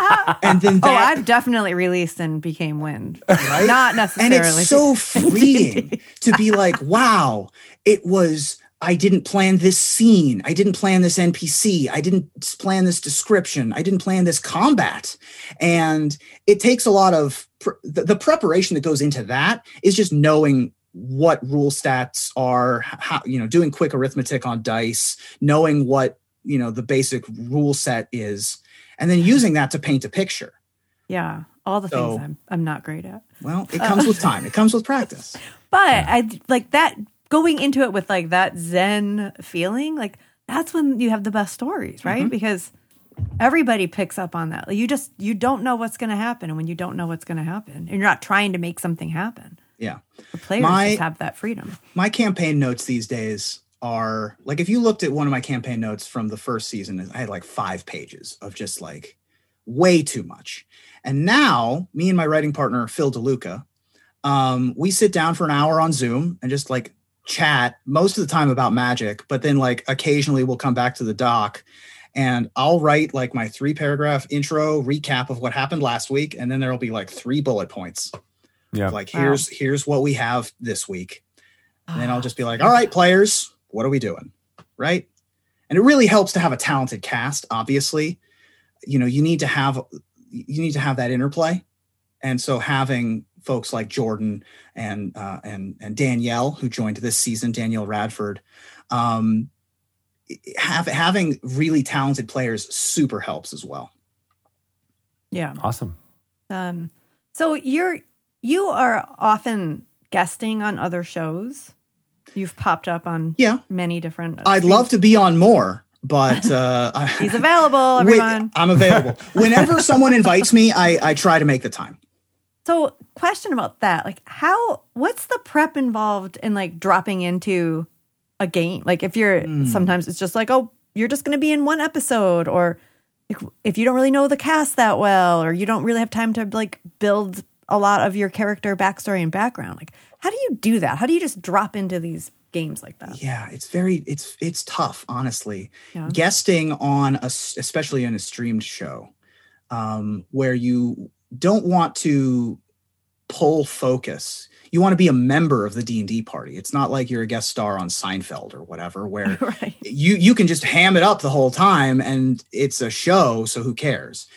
and then oh, I've definitely released and became wind. right? Not and it's so freeing to be like wow it was i didn't plan this scene. I didn't plan this npc i didn't plan this description. I didn't plan this combat. And it takes a lot of pr- the, the preparation that goes into that is just knowing what rule stats are how you know doing quick arithmetic on dice knowing what you know the basic rule set is and then using that to paint a picture yeah, all the So- things I'm I'm not great at. well it uh, comes with time it comes with practice But I like that going into it with like that zen feeling. Like that's when you have the best stories, right? Mm-hmm. Because everybody picks up on that. Like, you just you don't know what's going to happen, and when you don't know what's going to happen, and you're not trying to make something happen, yeah the players My- just have that freedom. my campaign notes these days are like if you looked at one of my campaign notes from the first season i had like five pages of just like way too much and now me and my writing partner phil deluca um, we sit down for an hour on zoom and just like chat most of the time about magic but then like occasionally we'll come back to the doc and i'll write like my three paragraph intro recap of what happened last week and then there'll be like three bullet points Yeah. like Wow. here's here's what we have this week and then I'll just be like, all right, players, what are we doing? Right. And it really helps to have a talented cast, obviously. You know, you need to have you need to have that interplay. And so having folks like Jordan and uh, and and Danielle, who joined this season, Danielle Radford, um, have having really talented players super helps as well. Yeah. Awesome. Um, so you're you are often guesting on other shows. You've popped up on Yeah. many different. I'd love to be on more, but uh, He's available, everyone. I'm available. Whenever someone invites me, I, I try to make the time. So, question about that: like, how? What's the prep involved in like dropping into a game? Like, if you're Hmm. sometimes it's just like, oh, you're just going to be in one episode, or if you don't really know the cast that well, or you don't really have time to like build a lot of your character backstory and background. Like, how do you do that? How do you just drop into these games like that? Yeah, it's very it's it's tough, honestly. Yeah. Guesting on a especially in a streamed show, um, where you don't want to pull focus. You want to be a member of the D and D party. It's not like you're a guest star on Seinfeld or whatever, where right. you you can just ham it up the whole time and it's a show so who cares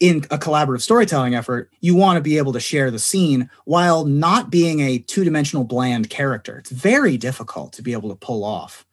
in a collaborative storytelling effort, you want to be able to share the scene while not being a two dimensional bland character. It's very difficult to be able to pull off.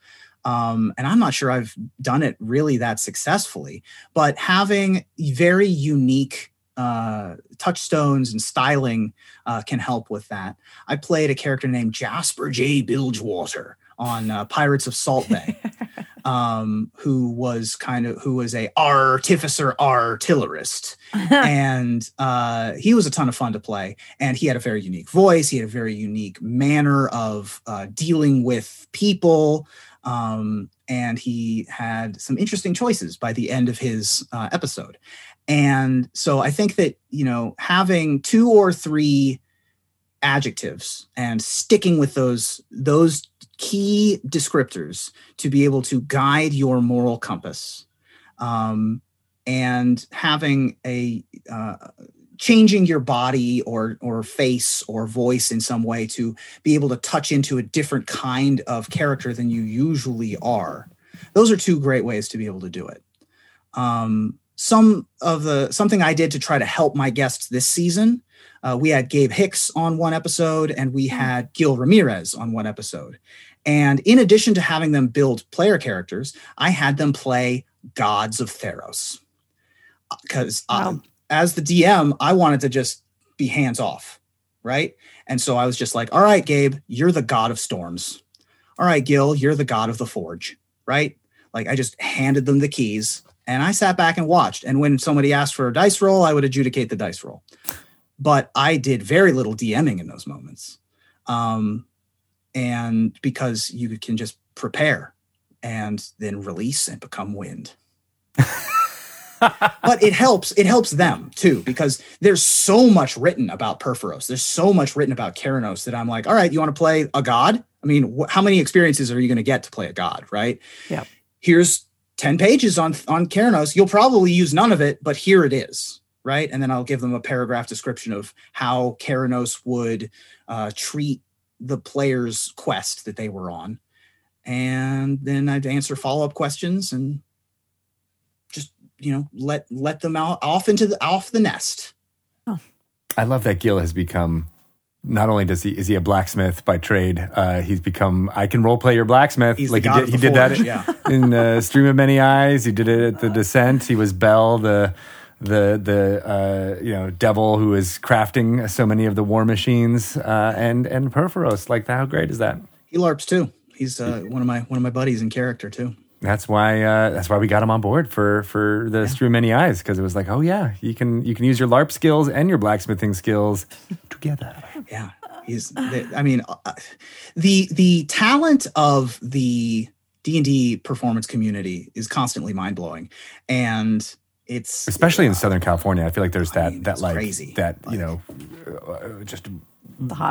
Um, and I'm not sure I've done it really that successfully, but having very unique uh, touchstones and styling uh, can help with that. I played a character named Jasper J. Bilgewater on uh, Pirates of Salt Bay, um, who was kind of who was a artificer artillerist, and uh, he was a ton of fun to play. And he had a very unique voice. He had a very unique manner of uh, dealing with people. Um, and he had some interesting choices by the end of his uh, episode. And so I think that, you know, having two or three adjectives and sticking with those those key descriptors to be able to guide your moral compass. Um, and having a uh, changing your body or or face or voice in some way to be able to touch into a different kind of character than you usually are those are two great ways to be able to do it. Um, some of the something i did to try to help my guests this season uh, we had gabe hicks on one episode and we mm-hmm. had gil ramirez on one episode and in addition to having them build player characters i had them play gods of theros uh, because uh, Wow. as the DM, I wanted to just be hands off, right? And so I was just like, all right, Gabe, you're the god of storms. All right, Gil, you're the god of the forge, right? Like I just handed them the keys and I sat back and watched. And when somebody asked for a dice roll, I would adjudicate the dice roll. But I did very little DMing in those moments. Um, and because you can just prepare and then release and become wind but it helps it helps them too because there's so much written about Purphoros. There's so much written about Keranos that I'm like, all right, you want to play a god? I mean, wh- how many experiences are you going to get to play a god, right? Yep. Here's 10 pages on on Keranos. You'll probably use none of it, but here it is, right? And then I'll give them a paragraph description of how Keranos would uh, treat the player's quest that they were on. And then I'd answer follow-up questions and just you know let let them out off into the off the nest Oh. I love that Gil has become. Not only does he is he a blacksmith by trade, uh, he's become I can role play your blacksmith. He's like the he god did, of he the did that yeah. in uh, Stream of Many Eyes. He did it at the Descent. He was Bel, the the the uh, you know devil who is crafting so many of the war machines. Uh, and and Purphoros, like how great is that? he larps too he's uh, one of my one of my buddies in character too That's why uh, that's why we got him on board for for the Stream of Many Eyes because it was like, oh yeah, you can you can use your LARP skills and your blacksmithing skills together. yeah he's the, i mean uh, the the talent of the d&d performance community is constantly mind-blowing and it's especially in Southern California. I feel like there's that mean, that like crazy. that you Like- know uh, just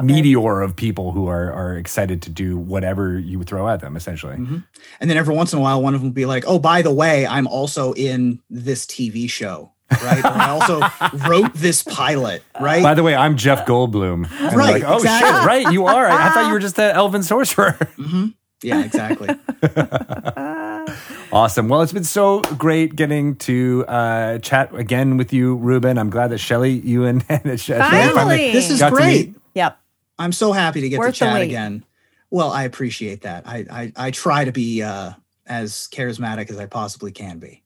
meteor of people who are are excited to do whatever you throw at them. Essentially, Mhm. and then every once in a while one of them will be like oh by the way i'm also in this tv show right or i also wrote this pilot right by the way, I'm Jeff Goldblum. And Right, like, oh exactly. shit, right? You are. I, I thought you were just the elven sorcerer. hmm yeah exactly Awesome. Well, it's been so great getting to uh, chat again with you, Ruben. I'm glad that Shelly, you and, and Shelly Finally. this is got great. Yep. I'm so happy to get Worth to chat again. Well, I appreciate that. I I, I try to be uh, as charismatic as I possibly can be.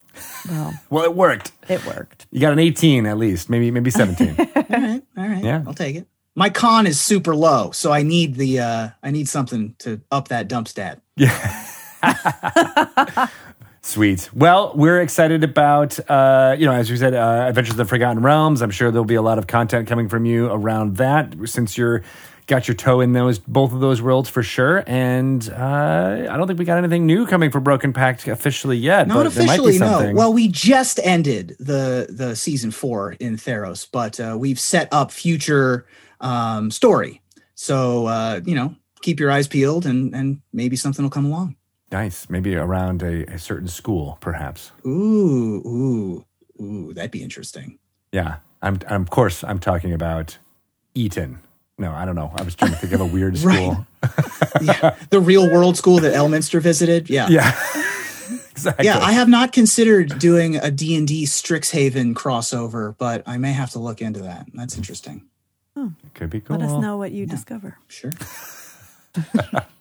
Well, Well, it worked. it worked. You got an 18 at least, maybe maybe 17. All right, all right. Yeah. I'll take it. My con is super low, so I need the uh, I need something to up that dump stat. Yeah. Sweet. Well, we're excited about, uh, you know, as you said, uh, Adventures of the Forgotten Realms. I'm sure there'll be a lot of content coming from you around that since you're got your toe in those both of those worlds for sure. And uh, I don't think we got anything new coming for Broken Pact officially yet. Not but there might be officially, no. Well, we just ended the the season four in Theros, but uh, we've set up future um, story. So uh, you know, keep your eyes peeled, and and maybe something will come along. Nice. Maybe around a, a certain school, perhaps. Ooh, ooh, ooh, that'd be interesting. Yeah. I'm, I'm of course I'm talking about Eton. No, I don't know. I was trying to think of a weird school. yeah, the real world school that Elminster visited. Yeah, Yeah. exactly. Yeah, I have not considered doing a D&D Strixhaven crossover, but I may have to look into that. That's interesting. Hmm. It Could be cool. Let us know what you discover. Sure.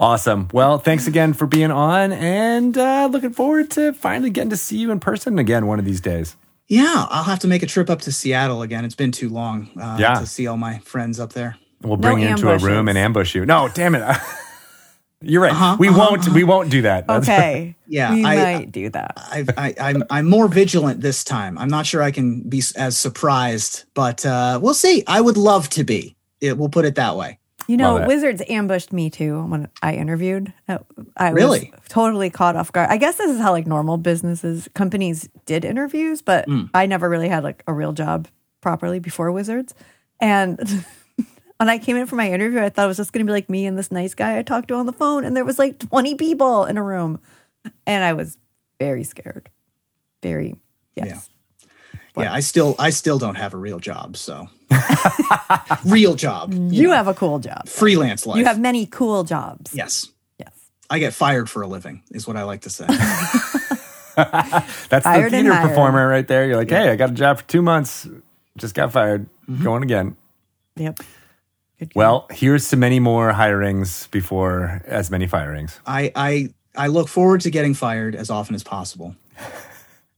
Awesome. Well, thanks again for being on, and uh, looking forward to finally getting to see you in person again one of these days. Yeah, I'll have to make a trip up to Seattle again. It's been too long uh, Yeah. to see all my friends up there. We'll No bring you into a room and ambush you. No, damn it. You're right. Uh-huh, we uh-huh, won't. We won't do that. That's Okay. Yeah, We I- might do that. I, I, I'm I'm more vigilant this time. I'm not sure I can be as surprised, but uh, we'll see. I would love to be. It, we'll put it that way. You know, Wizards ambushed me too when I interviewed. Uh, I Really? totally caught off guard. I guess this is how like normal businesses, companies did interviews, but Mm. I never really had like a real job properly before Wizards. And when I came in for my interview, I thought it was just going to be like me and this nice guy I talked to on the phone, and there was like 20 people in a room, and I was very scared. Very yes. Yeah, I still I still don't have a real job. So real job. You have a cool job. freelance life. You have many cool jobs. yes. Yes. I get fired for a living, is what I like to say. That's the Fired and theater performer right there. You're like, hey, I got a job for two months. Just got fired. Mm-hmm. Going again. Yep. Good Well, here's to many more hirings before as many firings. I I I look forward to getting fired as often as possible,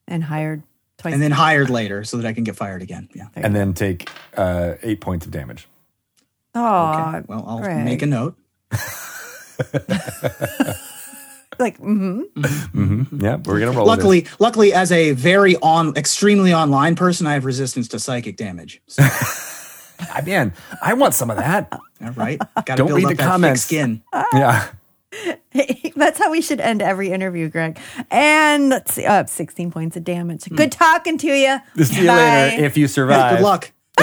and hired twice. and then hired later so that I can get fired again. Yeah. And then take uh, eight points of damage. oh, Okay. Well, I'll Greg. make a note. like hmm hmm Yeah, we're gonna roll. with it. Luckily, luckily, as a very on, extremely online person, I have resistance to psychic damage. So, man, I want some of that. all right, got to Don't build read up the that thick comments. skin. yeah. That's how we should end every interview, Greg. And let's see, uh, 16 points of damage. Good talking to you. See you Bye. later if you survive. Good luck.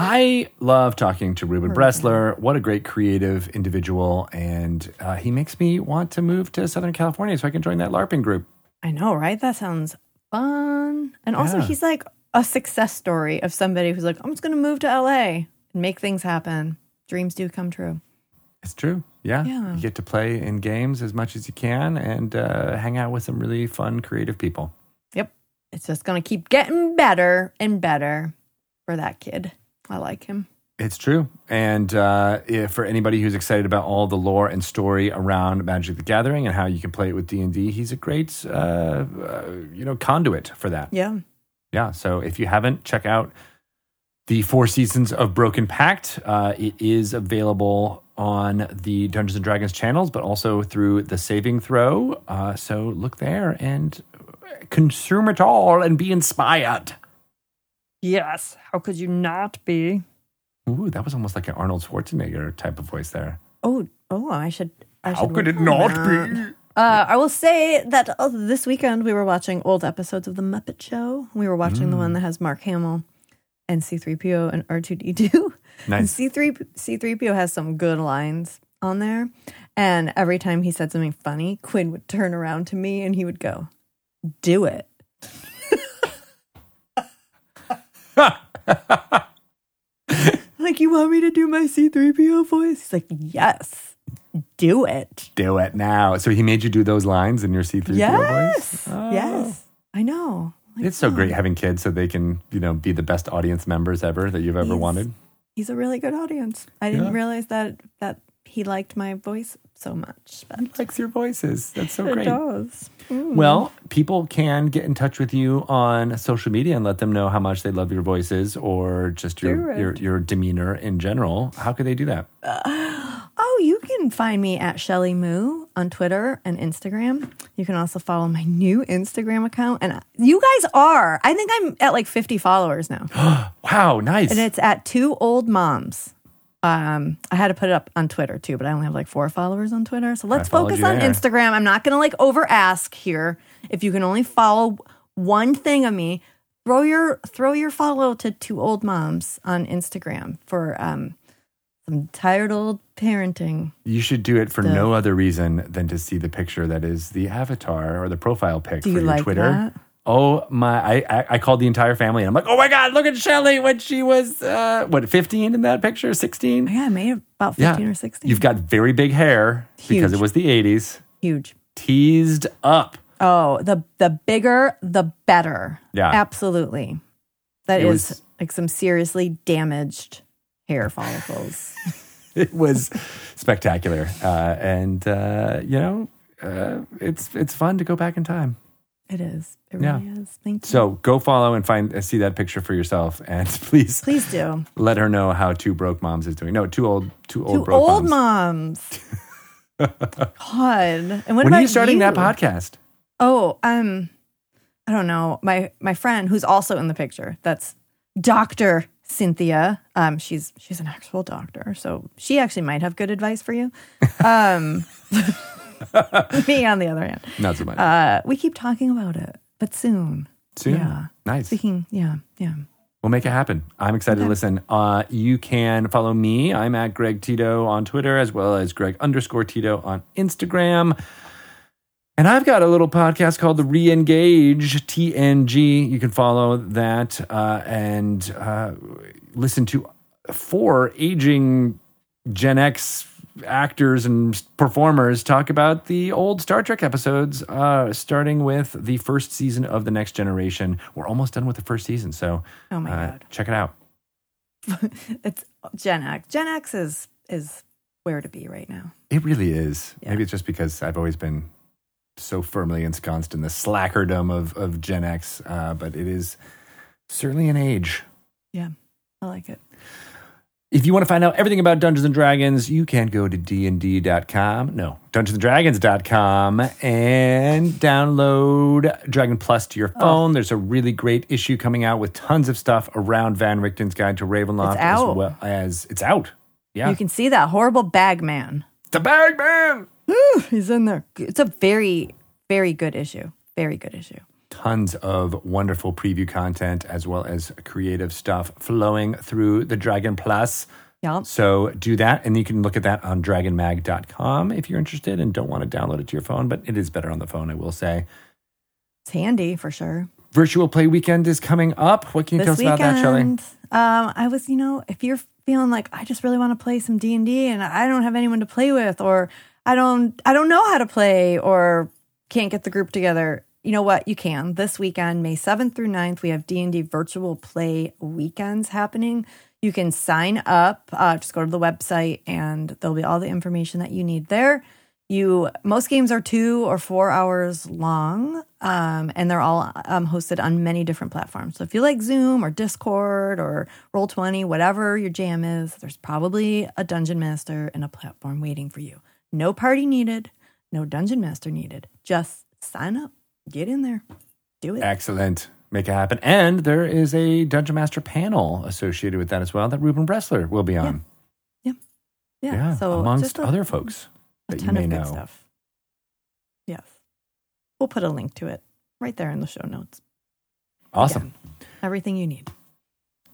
I love talking to Ruben Bressler. What a great creative individual. And uh, he makes me want to move to Southern California so I can join that LARPing group. I know, right? That sounds fun. And also, Yeah. he's like a success story of somebody who's like, I'm just going to move to LA and make things happen. Dreams do come true. It's true. Yeah. Yeah. You get to play in games as much as you can and uh, hang out with some really fun, creative people. Yep. It's just going to keep getting better and better for that kid. I like him. It's true. And uh, if, for anybody who's excited about all the lore and story around Magic the Gathering and how you can play it with D&D, he's a great, uh, uh, you know, conduit for that. Yeah. yeah so if you haven't check out the four seasons of broken pact uh, it is available on the dungeons and dragons channels but also through the saving throw uh, so look there and consume it all and be inspired Yes. How could you not be? Ooh, that was almost like an arnold schwarzenegger type of voice there Oh, oh, I should. I how should could it not that. be Uh, I will say that uh, this weekend we were watching old episodes of The Muppet Show. We were watching the one that has Mark Hamill and C3PO and R2D2. And nice C3 C3PO has some good lines on there. And every time he said something funny, Quinn would turn around to me and he would go, "Do it." like you want me to do my C3PO voice? He's like, "Yes. Do it." do it now so he made you do those lines in your c3po Yes. voice Oh. Yes. I know. Like, it's so great having kids so they can you know be the best audience members ever that you've ever He's- wanted He's a really good audience. I didn't Yeah. realize that that he liked my voice so much. But he likes your voices that's so it great does. Well, people can get in touch with you on social media and let them know how much they love your voices or just your your, your demeanor in general. How could they do that? Uh, oh, you can find me at Shelly Moo on Twitter and Instagram. You can also follow my new Instagram account. And you guys are. I think I'm at like 50 followers now. Wow, nice. And it's at two old moms. Um, I had to put it up on Twitter too, but I only have like four followers on Twitter. So let's focus on there. Instagram. I'm not gonna like over ask here. If you can only follow one thing of me, throw your throw your follow to two old moms on Instagram for um some tired old parenting. you should do it for The- no other reason than to see the picture that is the avatar or the profile pic Do for you your like Twitter. that? Oh my! I, I I called the entire family and I'm like, oh my god, look at Shelly when she was uh, what 15 in that picture, 16. Yeah, I made about 15 or 16. You've got very big hair because it was the 80s. huge. Teased up. Oh, the the bigger, the better. Yeah. Absolutely. That It is was- like some seriously damaged hair follicles. It was spectacular, uh, and uh, you know, uh, it's it's fun to go back in time. It is. It Yeah. really is. Thank you. So go follow and find see that picture for yourself, and please Please do. let her know how two broke moms is doing. No, two old two old Two broke old moms. moms. God. And what when are you starting that podcast? Oh, um, I don't know. My my friend who's also in the picture. That's Doctor Cynthia. Um, she's she's an actual doctor, so she actually might have good advice for you. Um, me on the other hand, Not so much. uh, we keep talking about it, but soon. Soon. yeah. Nice. Speaking, yeah, yeah. We'll make it happen. I'm excited to listen. Uh, you can follow me. I'm at Greg Tito on Twitter as well as Greg underscore Tito on Instagram. And I've got a little podcast called The Reengage TNG. You can follow that uh, and uh, listen to four aging Gen X actors and performers talk about the old Star Trek episodes, uh, starting with the first season of The Next Generation. We're almost done with the first season, so Oh my uh, god, check it out. it's Gen X. Gen X is is where to be right now. It really is. Yeah. Maybe it's just because I've always been so firmly ensconced in the slackerdom of, of Gen X, uh, but it is certainly an age. Yeah, I like it. If you want to find out everything about Dungeons and Dragons, you can go to dnd.com. No, dungeonsanddragons.com and download Dragon Plus to your oh. phone. There's a really great issue coming out with tons of stuff around Van Richten's Guide to Ravenloft as well as it's out. Yeah. You can see that horrible bag man. the bag man. He's in there. It's a very, very good issue. Very good issue. Tons of wonderful preview content as well as creative stuff flowing through the Dragon Plus. Yep. So do that, and you can look at that on dragonmag.com if you're interested and don't want to download it to your phone, but it is better on the phone, I will say. It's handy for sure. Virtual Play Weekend is coming up. What can you tell us about that, Shelly? um, I was, you know, if you're feeling like I just really want to play some D and D and I don't have anyone to play with, or I don't, I don't know how to play, or can't get the group together. You know what? You can this weekend, May seventh through 9th, We have D and D virtual play weekends happening. You can sign up. Uh, just go to the website, and there'll be all the information that you need there. You most games are two or four hours long, um, and they're all um, hosted on many different platforms. So if you like Zoom or Discord or Roll Twenty, whatever your jam is, there's probably a dungeon master and a platform waiting for you. No party needed, no dungeon master needed. Just sign up, get in there, do it. Excellent. Make it happen. And there is a Dungeon Master panel associated with that as well that Ruben Bressler will be on. Yeah. Yeah, so amongst a- other folks a that you ton may of good know. stuff. Yes, we'll put a link to it right there in the show notes. Awesome. Everything you need.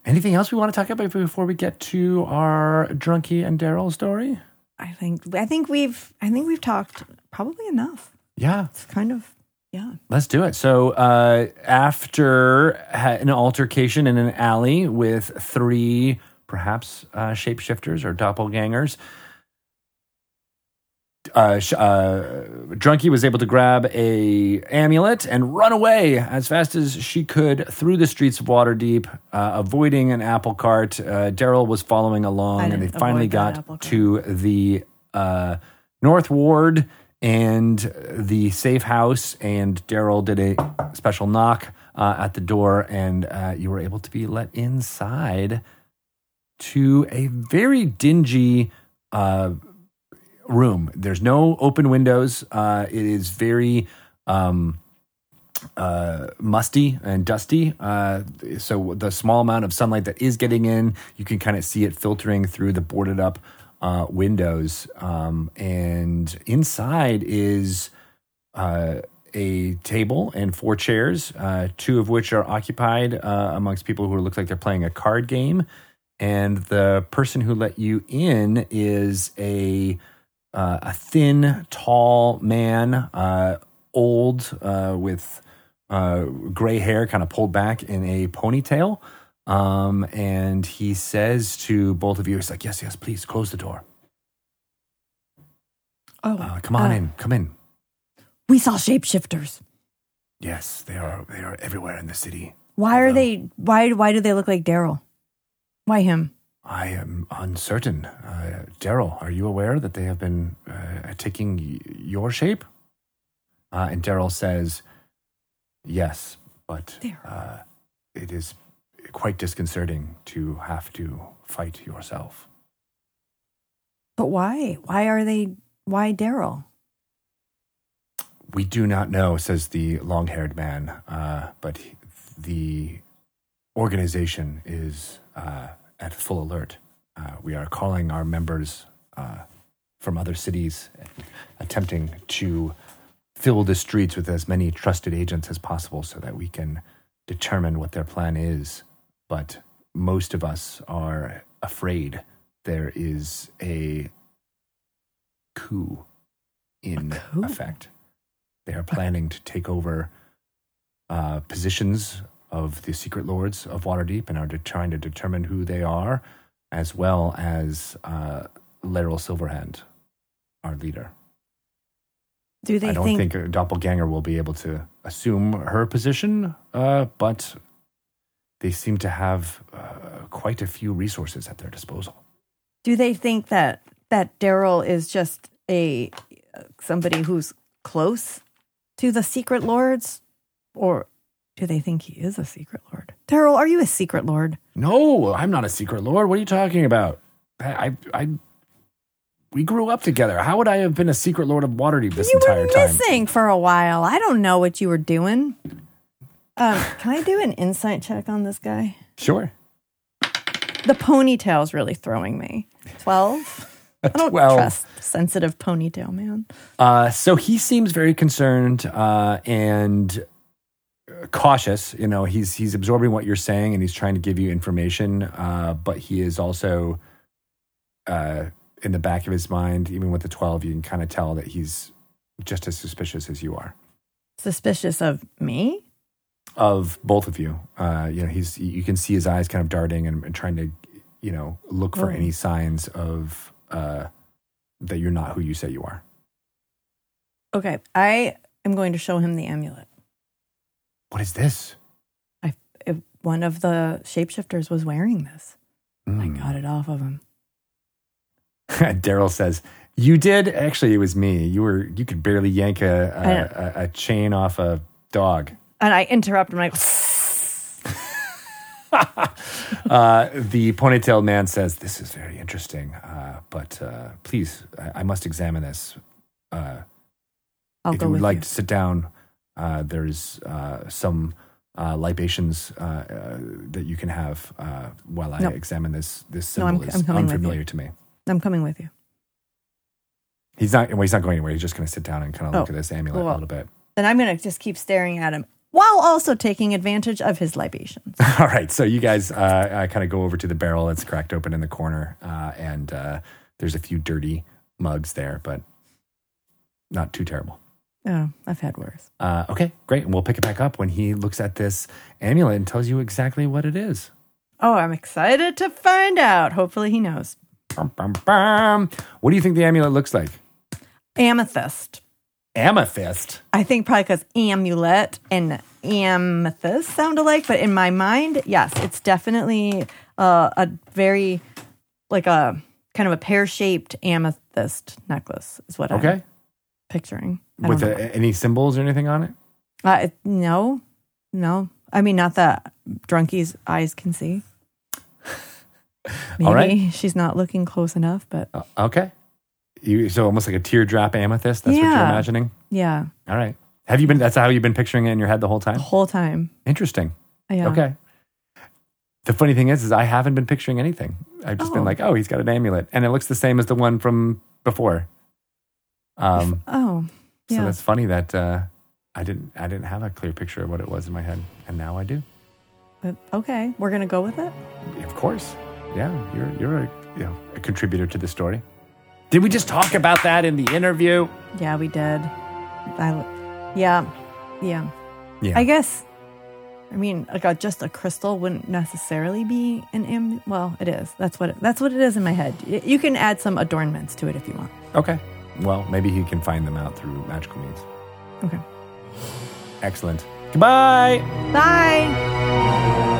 Anything else we want to talk about before we get to our Drunky and Daryl story? I think I think we've I think we've talked probably enough. Yeah, It's kind of yeah. let's do it. So, uh, after ha- an altercation in an alley with three, perhaps uh, shapeshifters or doppelgangers, uh, sh- uh, Drunky was able to grab a amulet and run away as fast as she could through the streets of Waterdeep, uh, avoiding an apple cart. Uh, Daryl was following along, and they finally avoid that apple got to the uh, North Ward and the safe house. And Daryl did a special knock uh, at the door, and uh, you were able to be let inside to a very dingy uh, room. There's no open windows. Uh, it is very um, uh, musty and dusty. Uh, so the small amount of sunlight that is getting in, you can kind of see it filtering through the boarded up uh, windows. Um, and inside is uh, a table and four chairs, uh, two of which are occupied uh, amongst people who look like they're playing a card game. And the person who let you in is a uh, a thin, tall man, uh, old, with gray hair kind of pulled back in a ponytail. Um, and he says to both of you, he's like, Yes, yes, please close the door. Oh, Uh, come on uh, in, come in. We saw shapeshifters. Yes, they are they are everywhere in the city. Why are they? Why? Why do they look like Daryl? Why him? I am uncertain. Uh, Daryl, are you aware that they have been uh, taking y- your shape? Uh, and Daryl says, Yes, but uh, it is quite disconcerting to have to fight yourself. But why? Why are they? Why Daryl? We do not know, says the long haired man, uh, but the organization is uh, at full alert. Uh, we are calling our members uh, from other cities, attempting to fill the streets with as many trusted agents as possible so that we can determine what their plan is. But most of us are afraid there is a coup in A coup? effect. They are planning to take over uh, positions of the secret lords of Waterdeep and are de- trying to determine who they are, as well as uh, Laeral Silverhand, our leader. Do they I don't think? think, a doppelganger will be able to assume her position, uh, but they seem to have uh, quite a few resources at their disposal. do they think that that Daryl is just a somebody who's close to the secret lords, or do they think he is a secret lord? Daryl, are you a secret lord? No, I'm not a secret lord. What are you talking about? I, I, I we grew up together. How would I have been a secret lord of Waterdeep this you entire time? You were missing for a while. I don't know what you were doing. Um, can I do an insight check on this guy? Sure. The ponytail's really throwing me. Twelve. I don't 12. trust sensitive ponytail man. Uh, so he seems very concerned uh, and cautious. You know, he's he's absorbing what you're saying and he's trying to give you information. Uh, but he is also uh, in the back of his mind, even with the twelve, you can kind of tell that he's just as suspicious as you are Suspicious of me? Of both of you. Uh, you know, he's you can see his eyes kind of darting and, and trying to, you know, look for Oh. any signs of uh, that you're not who you say you are. Okay, I am going to show him the amulet. What is this? If one of the shapeshifters was wearing this. I Mm. got it off of him. Daryl says, "You did. Actually, it was me. You were. You could barely yank I a a, a, a chain off a dog." And I interrupt him like, Uh, the ponytail man says, "This is very interesting, uh, but uh, please, I, I must examine this. Uh, I'll if go you would like you. to sit down, uh, there's uh, some uh, libations that you can have uh, while I No. examine this. This No, I'm- symbol I'm is you. unfamiliar to me." I'm coming with you. He's not. Well, he's not going anywhere. He's just going to sit down and kind of look Oh, at this amulet well. a little bit. Then I'm going to just keep staring at him while also taking advantage of his libations. All right, so you guys uh, kind of go over to the barrel that's cracked open in the corner, uh, and uh, there's a few dirty mugs there, but not too terrible. Oh, I've had worse. Uh, okay, great, and we'll pick it back up when he looks at this amulet and tells you exactly what it is. Oh, I'm excited to find out. Hopefully he knows. Bum, bum, bum. What do you think the amulet looks like? Amethyst. Amethyst. I think probably because amulet and amethyst sound alike, but in my mind, yes, it's definitely uh, a very like a kind of a pear shaped amethyst necklace is what I'm Okay, picturing. I with know. any symbols or anything on it? Uh, it- no, no. I mean, not that Drunkie's eyes can see. Maybe All right. she's not looking close enough, but Uh, okay, you so almost like a teardrop amethyst. That's what you're Yeah. imagining. yeah, All right. Have you been? That's how you've been picturing it in your head the whole time. the whole time. Interesting. Yeah. Okay. The funny thing is, is I haven't been picturing anything. I've just been Oh. like, oh, he's got an amulet, and it looks the same as the one from before. Um, Oh, so yeah. that's funny that uh, I didn't, I didn't have a clear picture of what it was in my head, and now I do. but okay, we're gonna go with it. Of course, yeah, you're, you're a, you know, a contributor to the story. Did we just talk about that in the interview? Yeah, we did. I, yeah, yeah. Yeah. I guess. I mean, like a, just a crystal wouldn't necessarily be an am. Well, it is. That's what it, that's what it is in my head. You can add some adornments to it if you want. Okay. Well, maybe he can find them out through magical means. Okay. Excellent. Goodbye. Bye.